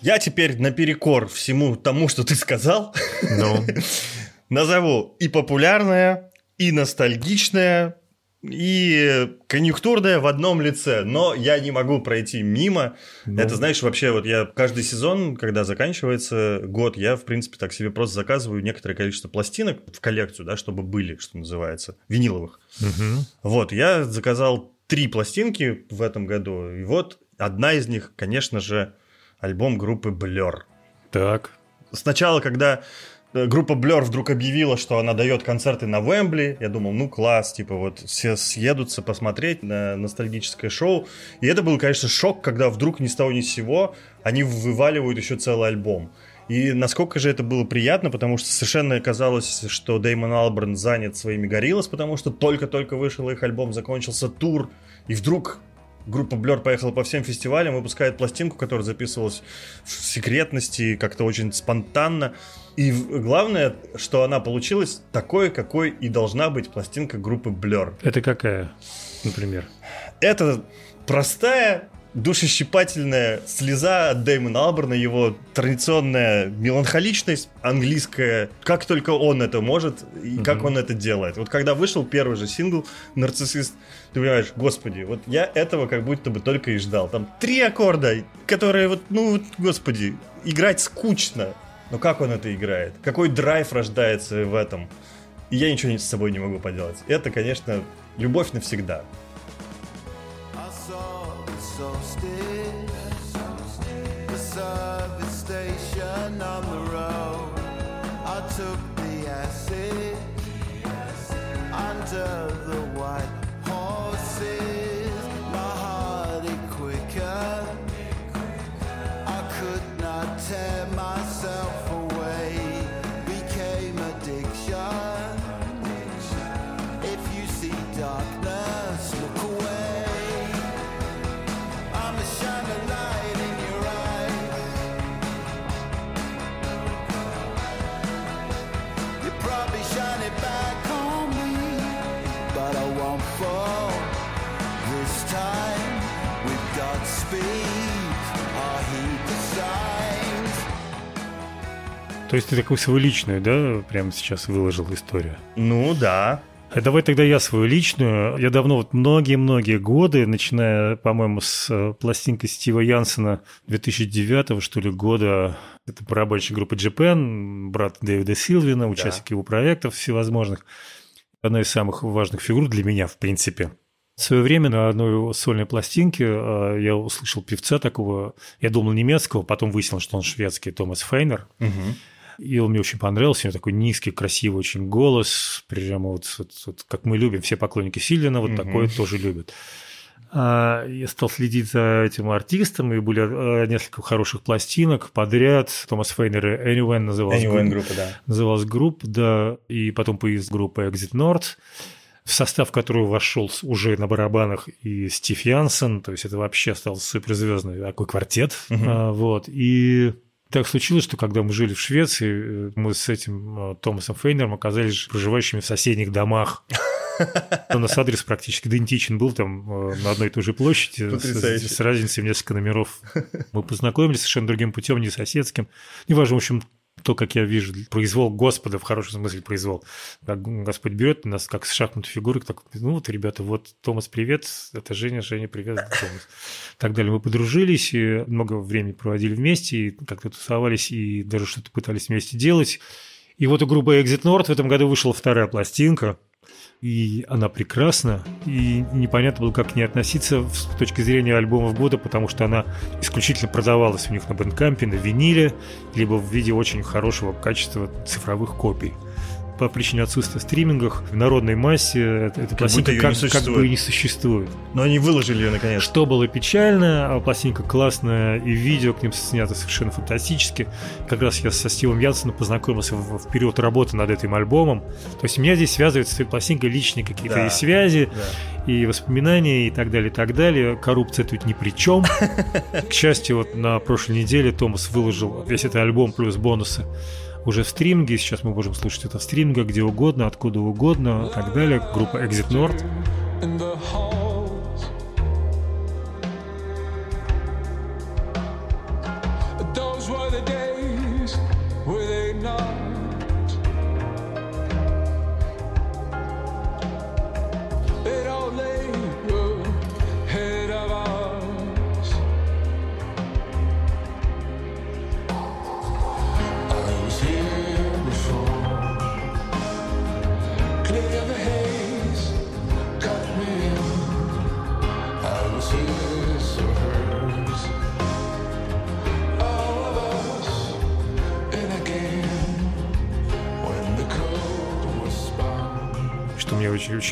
Я теперь наперекор всему тому, что ты сказал, Ну, назову и популярное, и ностальгичное, и конъюнктурное в одном лице. Но я не могу пройти мимо. Ну. Это, знаешь, вообще, вот я каждый сезон, когда заканчивается год, я, в принципе, так себе просто заказываю некоторое количество пластинок в коллекцию, да, чтобы были, что называется, виниловых. мгм. Вот, я заказал три пластинки в этом году, и вот одна из них, конечно же, альбом группы Blur. так, Сначала, когда группа Blur вдруг объявила, что она дает концерты на Вембли, я думал, ну класс, типа вот все съедутся посмотреть на ностальгическое шоу. И это был, конечно, шок, когда вдруг ни с того ни с сего они вываливают еще целый альбом. И насколько же это было приятно, потому что совершенно казалось, что Дэймон Алберн занят своими Гориллас, потому что только-только вышел их альбом, закончился тур, и вдруг группа Blur поехала по всем фестивалям, выпускает пластинку, которая записывалась в секретности, как-то очень спонтанно. И главное, что она получилась такой, какой и должна быть пластинка группы Blur. это какая, например? Это простая, душещипательная слеза от Дэймона Алберна, его традиционная меланхоличность английская, как только он это может и как Мгм. он это делает. Вот когда вышел первый же сингл «Нарциссист», ты понимаешь, господи, вот я этого как будто бы только и ждал. Там три аккорда, которые вот, ну, господи, играть скучно. Но как он это играет? Какой драйв рождается в этом? И я ничего с собой не могу поделать. Это, конечно, любовь навсегда. То есть ты такую свою личную, да, прямо сейчас выложил историю? Ну да. А Давай тогда я свою личную. Я давно, вот многие-многие годы, начиная, по-моему, с э, пластинки Стива Янсена 2009 что ли, года, это барабанщик группы Japan, брат Дэвида Силвина, участник его проектов всевозможных. Одна из самых важных фигур для меня, в принципе. В свое время на одной сольной пластинке э, я услышал певца такого, я думал немецкого, потом выяснил, что он шведский, Томас Фейнер. Мгм. И он мне очень понравился. У него такой низкий, красивый очень голос. Прямо вот, вот- вот как мы любим. Все поклонники Сильвина вот Мгм. такое тоже любят. А, Я стал следить за этим артистом, и были э, несколько хороших пластинок подряд. Томас Фейнер и Anywhen называлась, Anyway, группа, группа, да. называлась группа, да. И потом появилась группа Exit North, в состав которого вошел уже на барабанах и Стив Янсен. То есть это вообще стал суперзвездный такой квартет. Мгм. А, Вот. И так случилось, что когда мы жили в Швеции, э, мы с этим э, Томасом Фейнером оказались проживающими в соседних домах. У нас адрес практически идентичен был там э, на одной и той же площади с, с разницей в несколько номеров. Мы познакомились совершенно другим путем, не соседским. Неважно, в общем, то, как я вижу, произвол Господа, в хорошем смысле произвол. Господь берет нас, как с шахматной фигуры, так, ну вот, ребята, вот Томас, привет, это Женя, Женя, привет, Томас. Так далее. Мы подружились, и много времени проводили вместе, и как-то тусовались, и даже что-то пытались вместе делать. И вот у группы Exit North в этом году вышла вторая пластинка, и она прекрасна, и непонятно было, как к ней относиться с точки зрения альбомов года, потому что она исключительно продавалась у них на бэндкампе, на виниле, либо в виде очень хорошего качества цифровых копий по причине отсутствия стримингов в народной массе эта пластинка как, как бы и не существует. Но они выложили ее наконец. Что было печально, а пластинка классная, и видео к ним снято совершенно фантастически. Как раз я со Стивом Янсеном познакомился в, в период работы над этим альбомом. То есть меня здесь связываются с этой пластинкой личные какие-то Да. и связи, Да. и воспоминания, и так далее, и так далее. Коррупция тут ни при чем. К счастью, вот на прошлой неделе Томас выложил весь этот альбом плюс бонусы уже в стриминге. Сейчас мы можем слушать это в стримингах где угодно, откуда угодно, и так далее. Группа Exit North.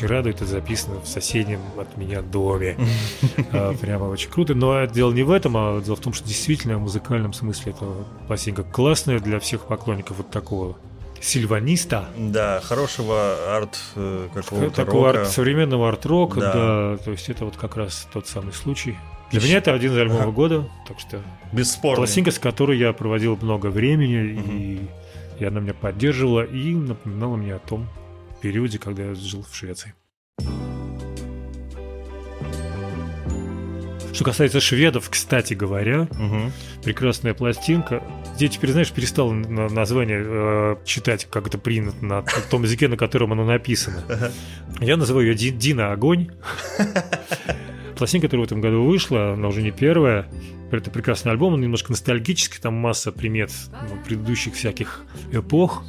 Очень-очень радует, это записано в соседнем от меня доме. А, Прямо очень круто. Но дело не в этом, а дело в том, что действительно в музыкальном смысле это пластинка классная для всех поклонников вот такого сильваниста. Да, хорошего арт э, какого-то Такого рока. арт- современного арт-рока, Да. да. То есть это вот как раз тот самый случай. Для меня это один из альбомов Ага. года, так что Бесспорно. пластинка, с которой я проводил много времени, и, и она меня поддерживала и напоминала мне о том периоде, когда я жил в Швеции. Что касается шведов, кстати говоря, Мгм. прекрасная пластинка. Я теперь, знаешь, перестал на- название э, читать, как это принято на том языке, на котором оно написано. Я называю ее Ди- Дина Огонь. Пластинка, которая в этом году вышла, она уже не первая. Это прекрасный альбом, он немножко ностальгический, там масса примет ну, предыдущих всяких эпох.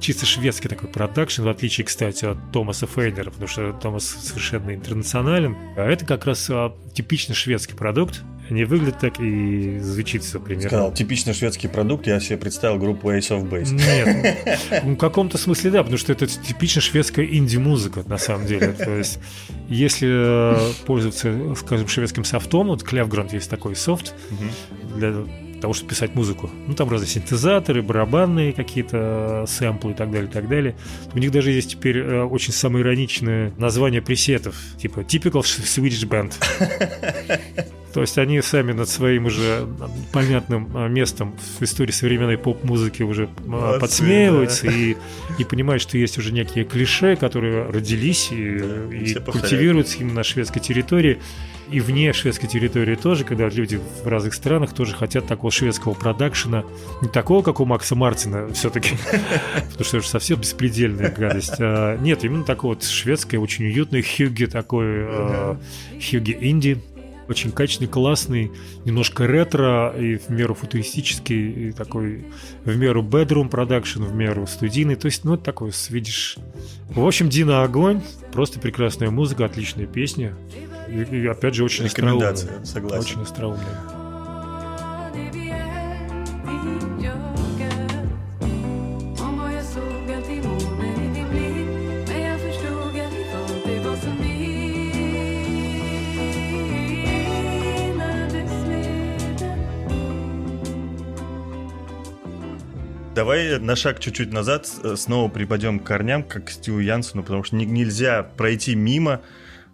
Чисто шведский такой продакшн, в отличие, кстати, от Томаса Фейнера, потому что Томас совершенно интернационален. А это как раз а, типично шведский продукт. Не выглядит так и звучит все примерно. Сказал, типичный шведский продукт, я себе представил группу Ace of Base. Нет, ну, в каком-то смысле да, потому что это типично шведская инди-музыка на самом деле. То есть, если э, пользоваться, скажем, шведским софтом, вот Клевгранд есть такой софт для того, чтобы писать музыку. Ну, там разные синтезаторы, барабанные какие-то э, сэмплы и так далее, и так далее. У них даже есть теперь э, очень самоироничное название пресетов, типа Typical Swedish Band. То есть они сами над своим уже понятным а, местом в истории современной поп-музыки уже а, Молодцы, подсмеиваются и, и понимают, что есть уже некие клише, которые родились и, Да, и культивируются именно на шведской территории. И вне шведской территории тоже, когда люди в разных странах тоже хотят такого шведского продакшена, не такого, как у Макса Мартина все-таки, потому что это совсем беспредельная гадость. А, Нет, именно такого вот шведское, очень уютное хюги такой, э, хюги инди, очень качественный, классный, немножко ретро и в меру футуристический, и такой в меру bedroom продакшн, в меру студийный. То есть, ну, это такой свидишь. В общем, Дина Огонь, просто прекрасная музыка, отличная песня. И, и, опять же, очень остроумная. Рекомендация, согласен. Очень остроумная. Давай на шаг чуть-чуть назад э, снова припадем к корням, как к Стиву Янсену, потому что не- нельзя пройти мимо.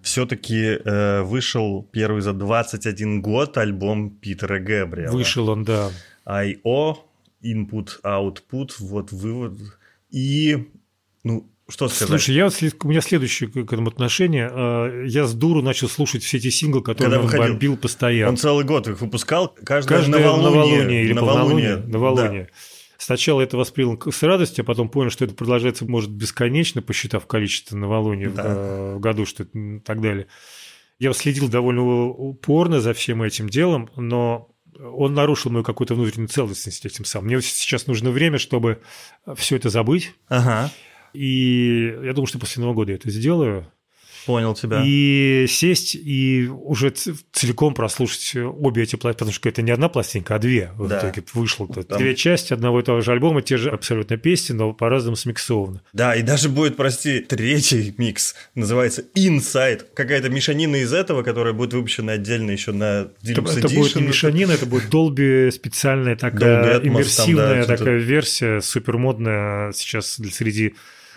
Все-таки вышел первый за 21 год альбом Питера Гэбриэла. Вышел он, да. I.O., input, output, вот вывод. И, ну, что сказать? Слушай, я, у меня следующее к этому отношение. А, Я с дуру начал слушать все эти синглы, которые Когда он выходил. бомбил постоянно. Он целый год их выпускал, каждое, Каждое новолуние, новолуние или полнолуние, новолуние. Сначала это воспринял с радостью, а потом понял, что это продолжается, может, бесконечно, посчитав количество новолуний Да. э, в году, что это, м, так далее. Я следил довольно упорно за всем этим делом, но он нарушил мою какую-то внутреннюю целостность этим самым. Мне сейчас нужно время, чтобы все это забыть. Ага, И я думаю, что после Нового года я это сделаю. Понял тебя. И сесть и уже целиком прослушать обе эти пластинки, потому что это не одна пластинка, а две в Да. итоге вышло. Там- Две части одного и того же альбома, те же абсолютно песни, но по-разному смиксованы. Да, и даже будет, прости, третий микс, называется Inside. Какая-то мешанина из этого, которая будет выпущена отдельно еще на Это, Deluxe это будет не мишанина, это будет Dolby специальная такая Dolby Atmos там, иммерсивная да, что-то. такая версия, супермодная сейчас для- среди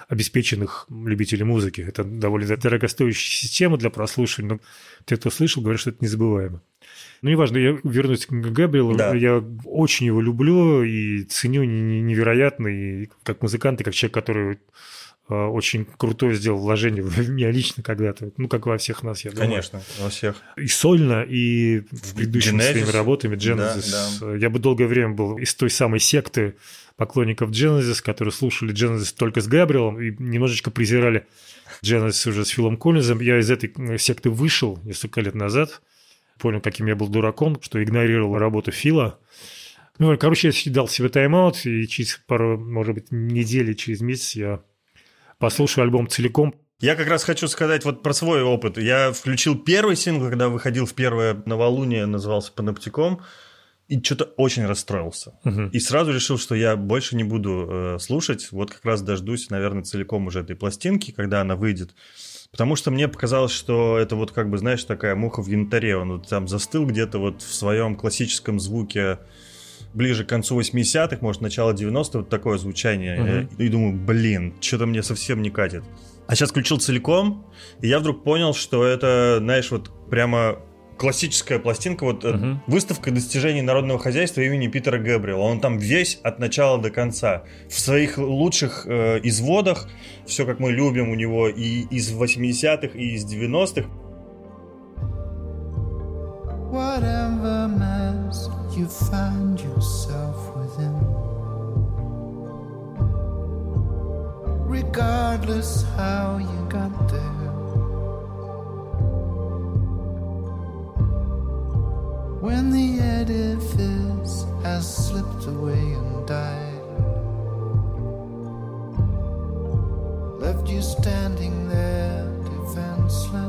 обеспеченных любителей музыки. Это довольно дорогостоящая система для прослушивания, но те, кто слышал, говорят, что это незабываемо. Ну, неважно, я вернусь к Габриэлу. Да. Я очень его люблю и ценю не- не- невероятно. И как музыкант, и как человек, который очень крутое сделал вложение в меня лично когда-то. Ну, как во всех нас, я думаю Конечно, во всех. и сольно, и в предыдущими Genesis. своими работами Genesis. Я бы долгое время был из той самой секты поклонников Genesis, которые слушали Genesis только с Габриэлом и немножечко презирали Genesis уже с Филом Коллинзом. Я из этой э, секты вышел несколько лет назад, понял, каким я был дураком, что игнорировал работу Фила. Ну, короче, я дал себе тайм-аут, и через пару, может быть, недели, через месяц я послушаю альбом целиком, Я как раз хочу сказать вот про свой опыт. Я включил первый сингл, когда выходил в первое новолуние, назывался «Паноптиком», и что-то очень расстроился. Мгм. И сразу решил, что я больше не буду э, слушать. Вот как раз дождусь, наверное, целиком уже этой пластинки, когда она выйдет. Потому что мне показалось, что это вот как бы, знаешь, такая муха в янтаре. Он вот там застыл где-то вот в своем классическом звуке ближе к концу 80-х, может, начало 90-х, вот такое звучание. Мгм. И думаю, блин, что-то мне совсем не катит. А сейчас включил целиком, и я вдруг понял, что это, знаешь, вот прямо классическая пластинка, вот Мгм. выставка достижений народного хозяйства имени Питера Гэбриэла. Он там весь от начала до конца. В своих лучших э, изводах, все как мы любим у него и из 80-х, и из 90-х. Whatever mess you find yourself within, regardless how you got there, when the edifice has slipped away and died, left you standing there defenseless.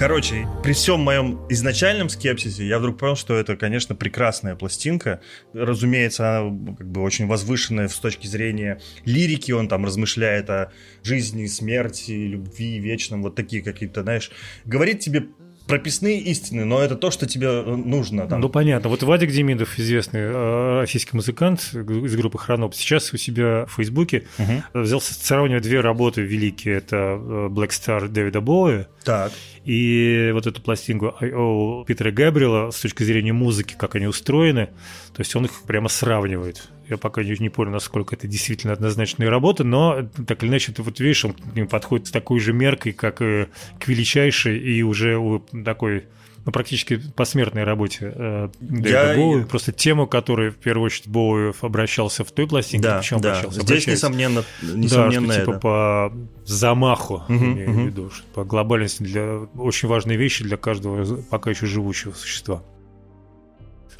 Короче, при всем моем изначальном скепсисе, я вдруг понял, что это, конечно, прекрасная пластинка. Разумеется, она как бы очень возвышенная с точки зрения лирики. Он там размышляет о жизни, смерти, любви, вечном. Вот такие какие-то, знаешь, говорит тебе прописные истины, но это то, что тебе э, нужно. Там. Ну, понятно. Вот Вадик Демидов, известный э, российский музыкант из группы Хроноп, сейчас у себя в Фейсбуке Мгм. взялся сравнивать две работы великие. Это э, Black Star Дэвида Боуи Так. и вот эту пластинку I.O. Питера Габриэла с точки зрения музыки, как они устроены. То есть он их прямо сравнивает. Я пока не, понял, насколько это действительно однозначные работы, но так или иначе, ты вот видишь, он к ним подходит с такой же меркой, как и к величайшей и уже у такой ну, практически посмертной работе э, Дэвида Я- Боуи. Просто тему, которой в первую очередь Боуи обращался в той пластинке, Да, почему да. обращался? Здесь, Обращается. несомненно, Да, несомненно что типа это. по замаху, Мгм, имею в мгм. виду, что по глобальности для очень важные вещи для каждого пока еще живущего существа.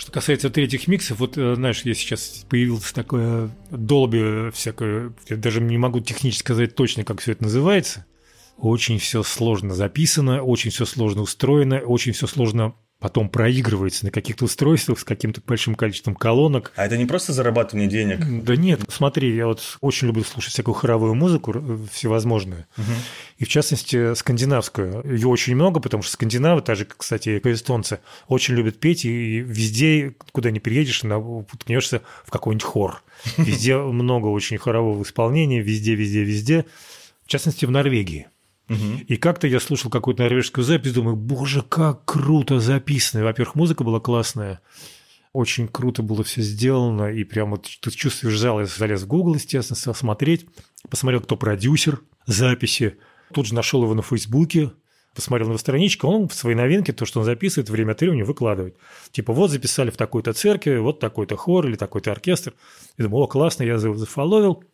Что касается третьих миксов, вот, э, знаешь, я сейчас появилось такое долби всякое, я даже не могу технически сказать точно, как все это называется. Очень все сложно записано, очень все сложно устроено, очень все сложно потом проигрывается на каких-то устройствах с каким-то большим количеством колонок. А это не просто зарабатывание денег. Да нет, смотри, я вот очень люблю слушать всякую хоровую музыку э, всевозможную. И в частности, скандинавскую. Ее очень много, потому что скандинавы, так же, кстати, и эстонцы, очень любят петь, и везде, куда не приедешь, уткнешься в какой-нибудь хор. Везде много очень хорового исполнения, везде, везде, везде. В частности, в Норвегии. И как-то я слушал какую-то норвежскую запись, думаю, боже, как круто записано. Во-первых, музыка была классная, очень круто было все сделано, и прям вот ты чувствуешь зал, я залез в Google, естественно, смотреть, посмотрел, кто продюсер записи, тут же нашел его на Фейсбуке, посмотрел на его страничку, он в свои новинки, то, что он записывает, время от времени выкладывает. Типа, вот записали в такой-то церкви, вот такой-то хор или такой-то оркестр. Я думаю, о, классно, я зафоловил.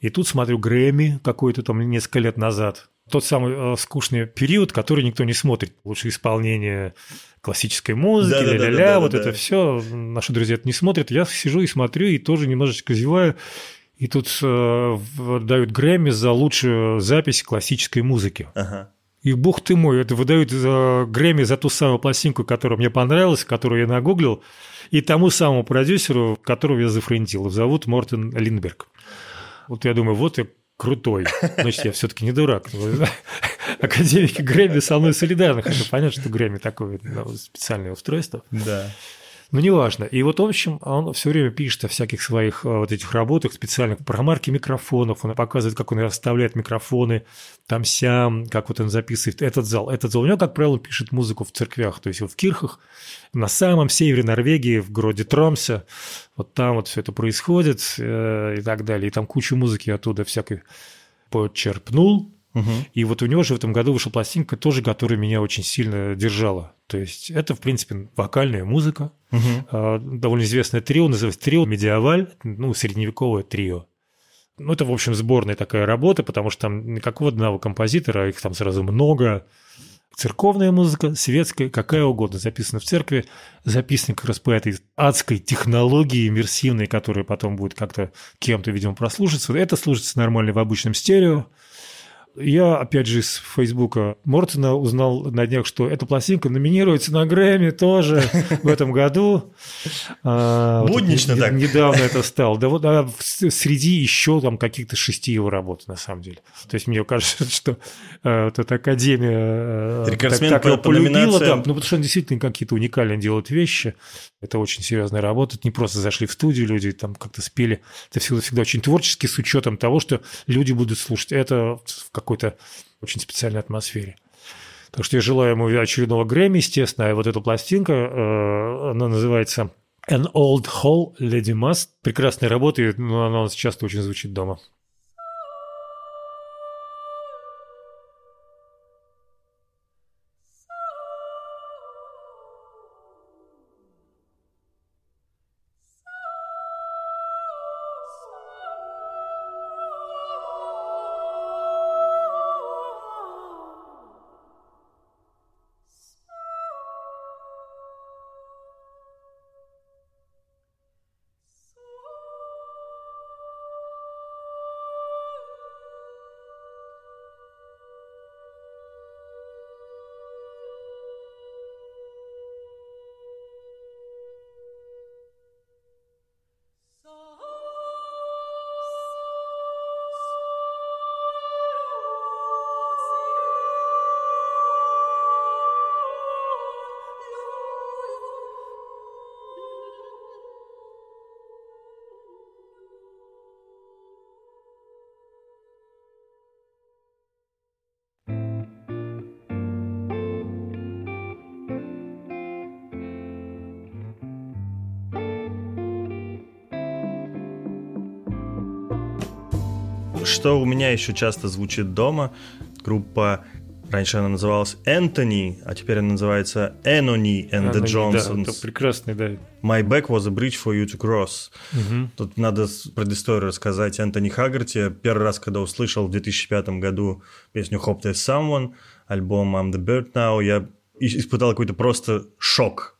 И тут смотрю Грэмми какой-то там несколько лет назад. Тот самый э, скучный период, который никто не смотрит. Лучше исполнение классической музыки, Да-да-да-да-да-да. ля-ля-ля, вот это все. Наши друзья это не смотрят. Я сижу и смотрю, и тоже немножечко зеваю. И тут э, дают Грэмми за лучшую запись классической музыки. Ага. И бог ты мой, это выдают за Грэмми за ту самую пластинку, которая мне понравилась, которую я нагуглил, и тому самому продюсеру, которого я зафрендил. Зовут Мортен Линдберг. Вот я думаю, вот я крутой. Значит, я все-таки не дурак. Академики Грэмми со мной солидарны, хотя понятно, что Грэмми такое ну, специальное устройство. Да. Ну, неважно. И вот, в общем, он все время пишет о всяких своих э, вот этих работах специальных про марки микрофонов. Он показывает, как он расставляет микрофоны там сям, как вот он записывает этот зал, этот зал. У него, как правило, пишет музыку в церквях, то есть вот в Кирхах, на самом севере Норвегии, в городе Тромсе. Вот там вот все это происходит э, и так далее. И там кучу музыки оттуда всякой почерпнул, и вот у него же в этом году вышла пластинка тоже, которая меня очень сильно держала. То есть это, в принципе, вокальная музыка. А, Довольно известное трио, называется трио «Медиаваль», ну, средневековое трио. Ну, это, в общем, сборная такая работа, потому что там никакого одного композитора, их там сразу много. Церковная музыка, светская, какая угодно, записана в церкви, записана как раз по этой адской технологии иммерсивной, которая потом будет как-то кем-то, видимо, прослушаться. Это слушается нормально в обычном стерео. Я, опять же, из Фейсбука Мортона узнал на днях, что эта пластинка номинируется на Грэмми тоже в этом году. А, Буднично не- так. Недавно это стало. Да вот а, среди еще там каких-то шести его работ, на самом деле. То есть мне кажется, что э, вот эта академия э, так, его полюбила, да, ну, потому что он действительно какие-то уникальные делает вещи. Это очень серьезная работа. Это не просто зашли в студию люди, там как-то спели. Это всегда, всегда очень творчески, с учетом того, что люди будут слушать это в какой-то очень специальной атмосфере. Так что я желаю ему очередного Грэмми, естественно. А вот эта пластинка, э, она называется An Old Hall Lady Must. Прекрасная работа, и ну, она часто очень звучит дома. Что у меня еще часто звучит дома, группа, раньше она называлась Энтони, а теперь она называется Энони and the не- да, Johnsons. это прекрасный, да. My back was a bridge for you to cross. Тут надо предысторию рассказать Энтони Хаггарти. Первый раз, когда услышал в 2005 году песню Hope There's Someone, альбом I'm the Bird Now, я испытал какой-то просто шок.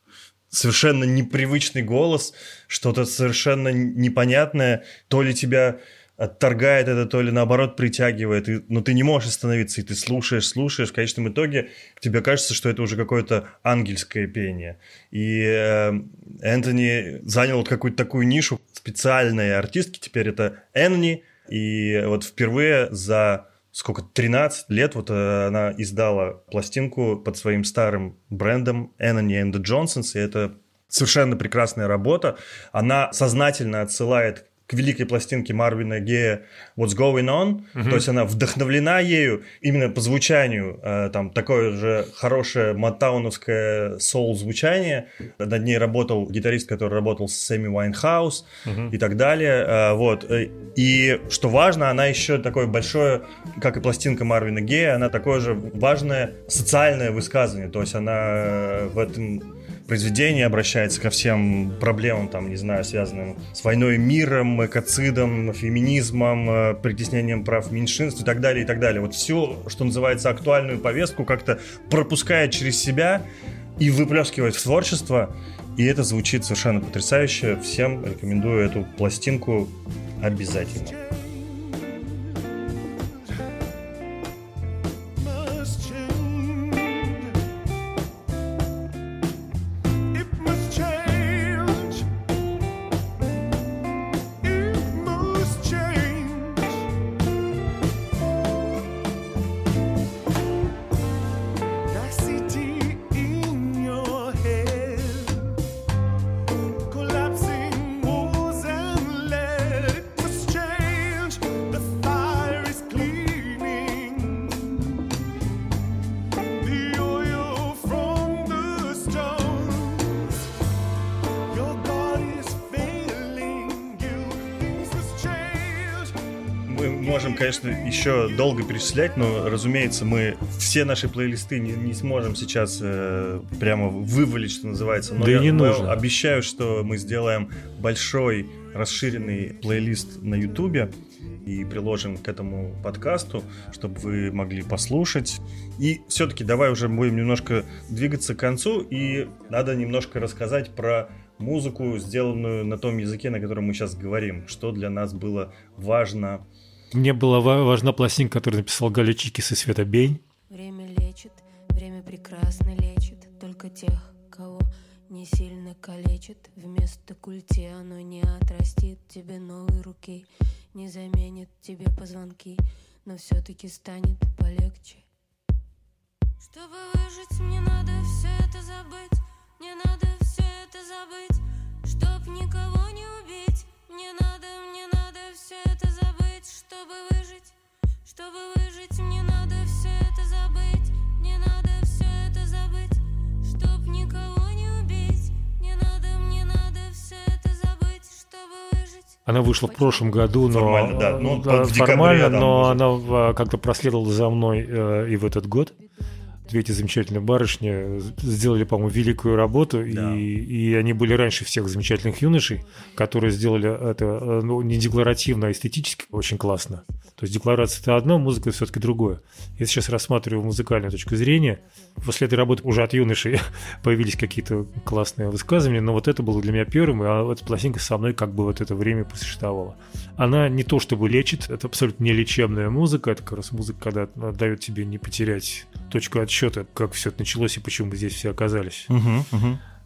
Совершенно непривычный голос, что-то совершенно непонятное. То ли тебя отторгает это, то ли наоборот притягивает. И- но ты не можешь остановиться, и ты слушаешь, слушаешь. В конечном итоге тебе кажется, что это уже какое-то ангельское пение. И э, Энтони занял вот какую-то такую нишу специальной артистки. Теперь это Энни. И вот впервые за сколько, 13 лет вот э, она издала пластинку под своим старым брендом Энни and the Johnsons. И это совершенно прекрасная работа. Она сознательно отсылает великой пластинке Марвина Гея What's Going On, то есть она вдохновлена ею именно по звучанию, э, там такое же хорошее мотауновское соул-звучание. Над ней работал гитарист, который работал с Сэмми Уайнхаус и так далее. Э, Вот. Э, И что важно, она еще такое большое, как и пластинка Марвина Гея, она такое же важное социальное высказывание. То есть она э, в этом произведении обращается ко всем проблемам, там, не знаю, связанным с войной миром, экоцидом, феминизмом, э, притеснением прав меньшинств и так далее, и так далее. Вот все, что называется актуальную повестку, как-то пропускает через себя и выплескивает в творчество. И это звучит совершенно потрясающе. Всем рекомендую эту пластинку обязательно. Конечно, еще долго перечислять, но, разумеется, мы все наши плейлисты не, не сможем сейчас э, прямо вывалить, что называется. Но Да я не но нужно. обещаю, что мы сделаем большой расширенный плейлист на Ютубе и приложим к этому подкасту, чтобы вы могли послушать. И все-таки давай уже будем немножко двигаться к концу, и надо немножко рассказать про музыку, сделанную на том языке, на котором мы сейчас говорим, что для нас было важно Мне была ва- важна пластинка, которую написал Галя Чикис и Света Бень. Время лечит, время прекрасно лечит. Только тех, кого не сильно калечит. Вместо культи оно не отрастит. Тебе новой руки Не заменит тебе позвонки. Но все-таки станет полегче. Чтобы выжить, мне надо все это забыть. Мне надо все это забыть. Чтоб никого не убить Мне надо, мне надо все это забыть Чтобы выжить чтобы выжить, мне надо все это забыть. Мне надо все это забыть, чтоб никого не убить. Мне надо, мне надо все это забыть, чтобы выжить. Она вышла в прошлом году, но Формально, да. Ну, да, формально, но она а, как-то проследовала за мной э, и в этот год. Две эти замечательные барышни сделали, по-моему, великую работу, Да. и, и они были раньше всех замечательных юношей, которые сделали это э, ну, не декларативно, а эстетически очень классно. То есть декларация это одно, музыка все-таки другое. Я сейчас рассматриваю музыкальную точку зрения. После этой работы уже от юношей появились какие-то классные высказывания, но вот это было для меня первым, и а эта пластинка со мной как бы вот это время просуществовала. Она не то чтобы лечит, это абсолютно не лечебная музыка, это как раз музыка, когда дает тебе не потерять точку отсчета, как все это началось и почему мы здесь все оказались.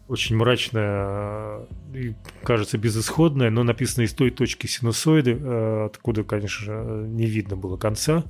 Очень мрачная и, кажется, безысходная, но написана из той точки синусоиды, э, откуда, конечно не видно было конца.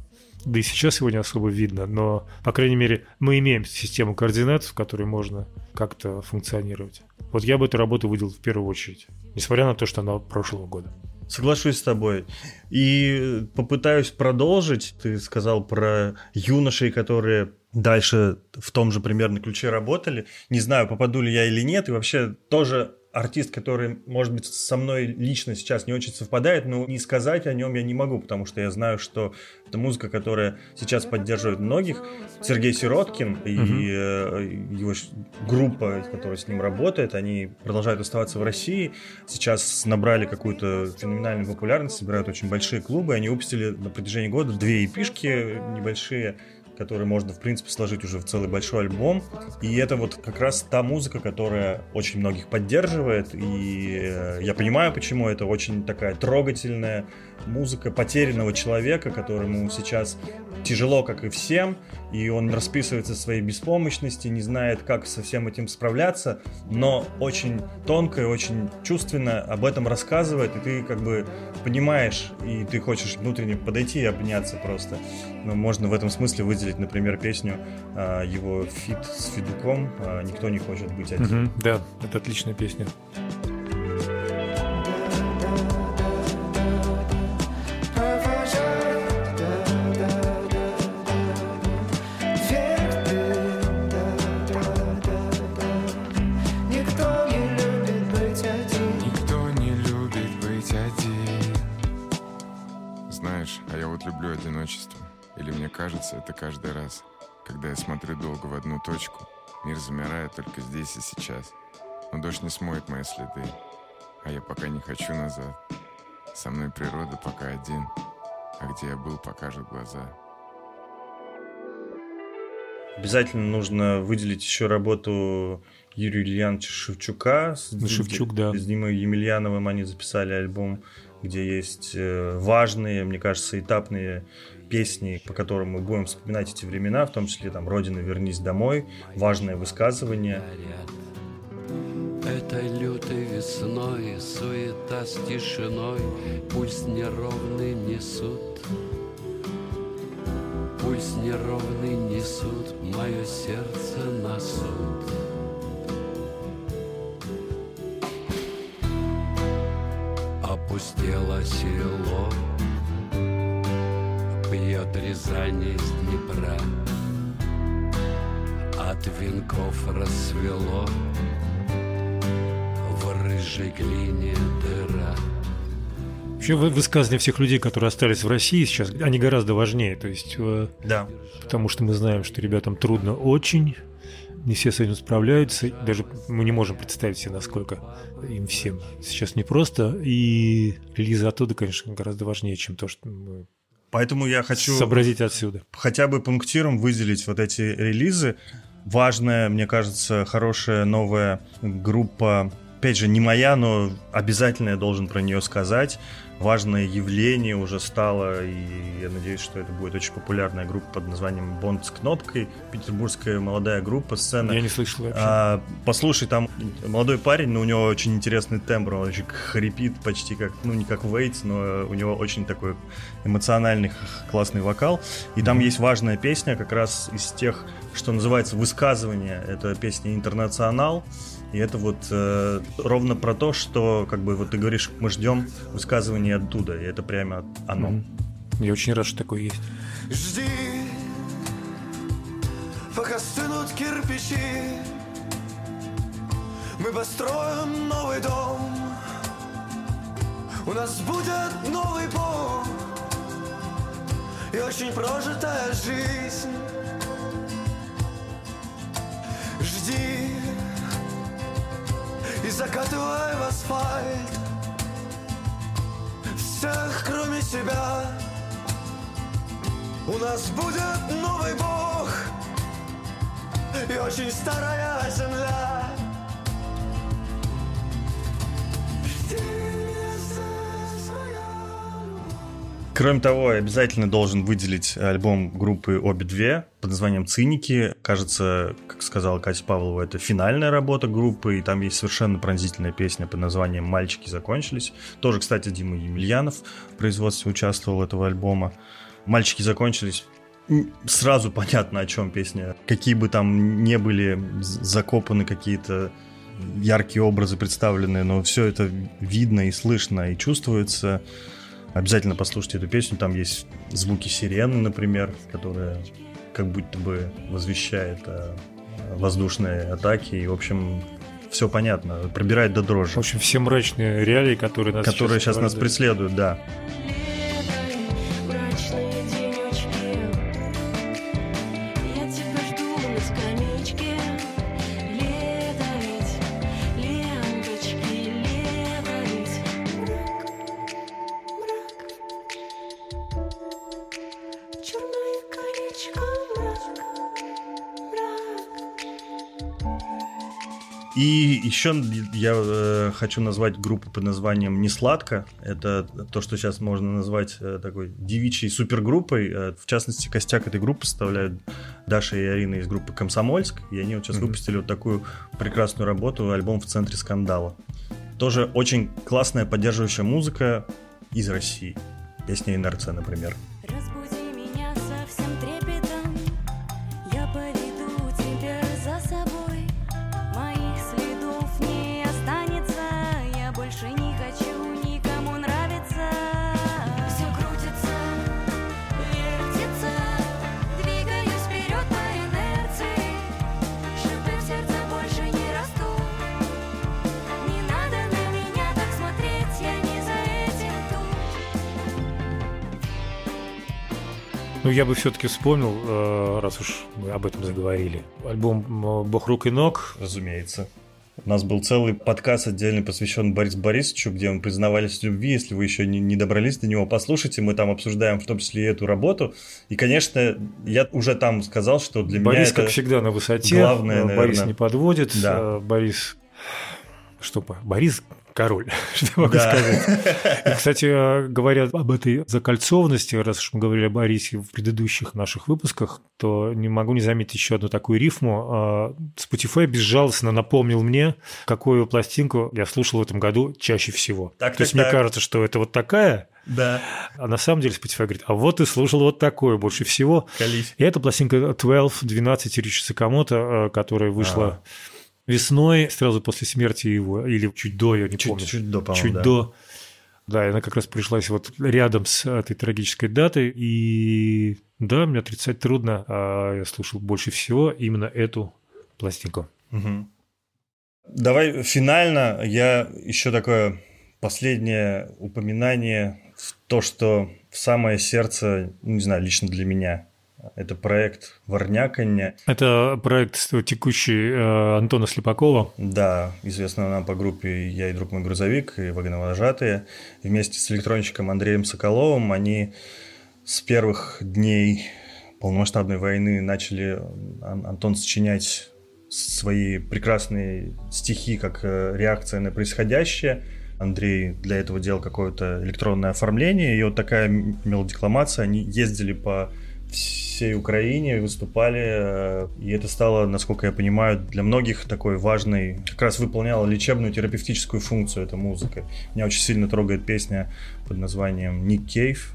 Да и сейчас его не особо видно, но, по крайней мере, мы имеем систему координат, в которой можно как-то функционировать. Вот я бы эту работу выделил в первую очередь, несмотря на то, что она прошлого года. Соглашусь с тобой. И попытаюсь продолжить. Ты сказал про юношей, которые дальше в том же примерно ключе работали. Не знаю, попаду ли я или нет. И вообще тоже артист, который, может быть, со мной лично сейчас не очень совпадает, но не сказать о нем я не могу, потому что я знаю, что это музыка, которая сейчас поддерживает многих. Сергей Сироткин и э, его группа, которая с ним работает, они продолжают оставаться в России. Сейчас набрали какую-то феноменальную популярность, собирают очень большие клубы. Они выпустили на протяжении года две эпишки небольшие, которые можно, в принципе, сложить уже в целый большой альбом. И это вот как раз та музыка, которая очень многих поддерживает. И э, я понимаю, почему это очень такая трогательная музыка потерянного человека, которому сейчас тяжело, как и всем, и он расписывается своей беспомощности, не знает, как со всем этим справляться, но очень тонко и очень чувственно об этом рассказывает, и ты как бы понимаешь, и ты хочешь внутренне подойти и обняться просто. Но можно в этом смысле выделить, например, песню а, его фит с Федуком а, «Никто не хочет быть один». Да, это отличная песня. Кажется это каждый раз, когда я смотрю долго в одну точку. Мир замирает только здесь и сейчас. Но дождь не смоет мои следы, а я пока не хочу назад. Со мной природа пока один, а где я был, покажет глаза. Обязательно нужно выделить еще работу Юрия Ильяновича Шевчука. С, Ну, Шевчук, да. С Димой Емельяновым они записали альбом, где есть э, важные, мне кажется, этапные песни, по которым мы будем вспоминать эти времена, в том числе там «Родина, вернись домой», важное высказывание. Этой лютой весной суета с тишиной Пульс неровный несут. Пульс неровный несут Мое сердце на суд. Опустело село Пьет Рязань из Днепра От венков рассвело в рыжей глине дыра. Вообще вы- высказывания всех людей, которые остались в России сейчас, они гораздо важнее. То есть, э, Да. потому что мы знаем, что ребятам трудно очень, не все с этим справляются, даже мы не можем представить себе, насколько им всем сейчас непросто, и релизы оттуда, конечно, гораздо важнее, чем то, что мы Поэтому я хочу сообразить отсюда. хотя бы пунктиром выделить вот эти релизы. Важная, мне кажется, хорошая новая группа. Опять же, не моя, но обязательно я должен про нее сказать. Важное явление уже стало, и я надеюсь, что это будет очень популярная группа под названием «Бонд с кнопкой». Петербургская молодая группа, сцена. Я не слышал вообще. А, послушай, там молодой парень, но у него очень интересный тембр, он очень хрипит почти как, ну не как Вейтс, но у него очень такой эмоциональный, классный вокал. И там есть важная песня, как раз из тех, что называется высказывание. Это песня «Интернационал». И это вот э, ровно про то, что, как бы, вот ты говоришь, мы ждем высказывания оттуда, и это прямо оно. Мгм. Я очень рад, что такое есть. Жди, пока стынут кирпичи Мы построим новый дом У нас будет новый Бог И очень прожитая жизнь Жди И закатывай в асфальт Всех, кроме себя. У нас будет новый бог И очень старая земля. Жди Кроме того, обязательно должен выделить альбом группы «Обе две» под названием «Циники». Кажется, как сказала Катя Павлова, это финальная работа группы, и там есть совершенно пронзительная песня под названием «Мальчики закончились». Тоже, кстати, Дима Емельянов в производстве участвовал этого альбома. «Мальчики закончились» Сразу понятно, о чем песня. Какие бы там не были закопаны какие-то яркие образы представлены, но все это видно и слышно и чувствуется. Обязательно послушайте эту песню. Там есть звуки сирены, например, которые как будто бы возвещает о воздушной атаке. И, в общем, все понятно. Пробирает до дрожи. В общем, все мрачные реалии, которые нас Которые сейчас нас сопровождают. преследуют, да. Еще я э, хочу назвать группу под названием «Несладко». Это то, что сейчас можно назвать э, такой девичьей супергруппой. Э, в частности, костяк этой группы составляют Даша и Арина из группы «Комсомольск». И они вот сейчас Мгм. выпустили вот такую прекрасную работу, альбом «В центре скандала». Тоже очень классная поддерживающая музыка из России. Песня «Инерция», например. Разбуди Ну, я бы все-таки вспомнил, э, раз уж мы об этом заговорили. Альбом «Бог рук и ног». Разумеется. У нас был целый подкаст отдельно посвящен Борису Борисовичу, где мы признавались в любви. Если вы еще не, не добрались до него, послушайте. Мы там обсуждаем в том числе и эту работу. И, конечно, я уже там сказал, что для Борис, меня это... как всегда, на высоте. главное, Э, Борис наверное. не подводит. Да. Э, Борис... Что, по- Борис король, что я могу Да. сказать. И, кстати, говоря об этой закольцованности, раз уж мы говорили о Борисе в предыдущих наших выпусках, то не могу не заметить еще одну такую рифму. Э, Spotify безжалостно напомнил мне, какую пластинку я слушал в этом году чаще всего. Так, то так, есть мне так. кажется, что это вот такая, Да, а на самом деле Spotify говорит, а вот ты слушал вот такое больше всего. колись. И это пластинка 12, 12 Ричи Сакамото, э, которая вышла весной, сразу после смерти его, или чуть до, я не Чуть, помню. чуть до, по-моему, Чуть да. до. Да, она как раз пришлась вот рядом с этой трагической датой. И да, мне отрицать трудно, а я слушал больше всего именно эту пластинку. Мгм. Давай финально я еще такое последнее упоминание в то, что в самое сердце, ну, не знаю, лично для меня, это проект «Варняканье». Это проект текущий э, Антона Слепакова. Да, известного нам по группе «Я и друг мой грузовик» и «Вагоновожатые». Вместе с электронщиком Андреем Соколовым они с первых дней полномасштабной войны начали, Ан- Антон, сочинять свои прекрасные стихи как э, реакция на происходящее. Андрей для этого делал какое-то электронное оформление, и вот такая мелодикламация. Они ездили по всей Украине, выступали, э, и это стало, насколько я понимаю, для многих такой важной, как раз выполняла лечебную терапевтическую функцию эта музыка. Меня очень сильно трогает песня под названием «Ник Кейв».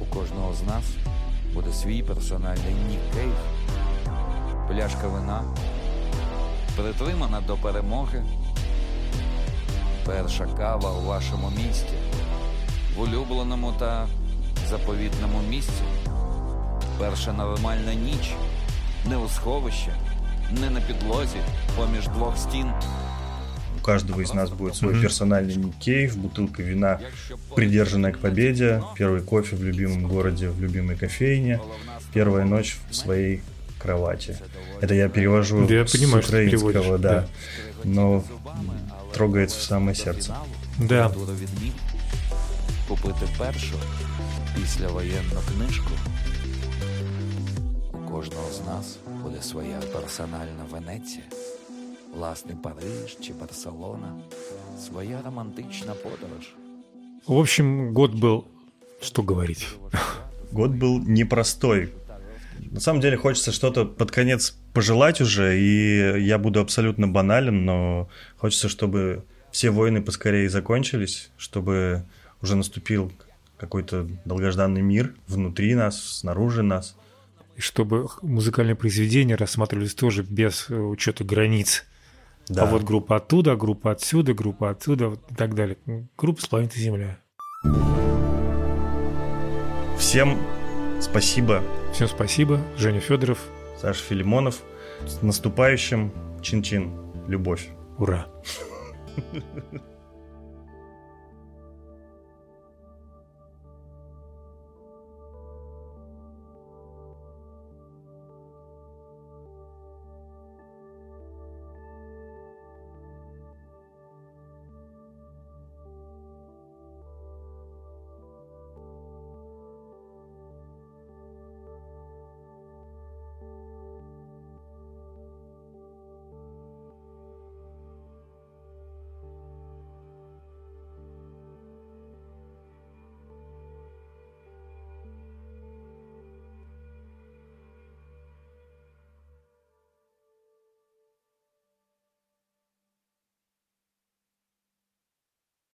У кожного з нас буде свій персональний нік кейв. Пляшка вина, притримана до перемоги. Перша кава у вашому місті, в улюбленому та заповітному місці. Перша нормальна ніч, не у сховищі, не на підлозі, поміж двох стін. У каждого из нас будет свой Мгм. персональный Ник Кейв, бутылка вина, придержанная к победе, первый кофе в любимом городе, в любимой кофейне, первая ночь в своей кровати. Это я перевожу Да, я с понимаю, что ты украинского, переводишь, да. да. Но м, трогает в самое сердце. Да. Відмін. Купити першу післявоєнну книжку. Кожного з нас буде своя персональна Венеція, власний Париж чи Барселона, своя романтична подорож. В общем, год был, что говорить. Год был непростой. На самом деле хочется что-то под конец пожелать уже, и я буду абсолютно банален, но хочется, чтобы все войны поскорее закончились, чтобы уже наступил какой-то долгожданный мир внутри нас, снаружи нас. И чтобы музыкальные произведения рассматривались тоже без э, учета границ. Да. А вот группа оттуда, группа отсюда, группа отсюда вот и так далее. Группа с планеты Земля. Всем спасибо, Всем спасибо. Женя Федоров. Саша Филимонов. С наступающим. Чин-чин. Любовь. Ура.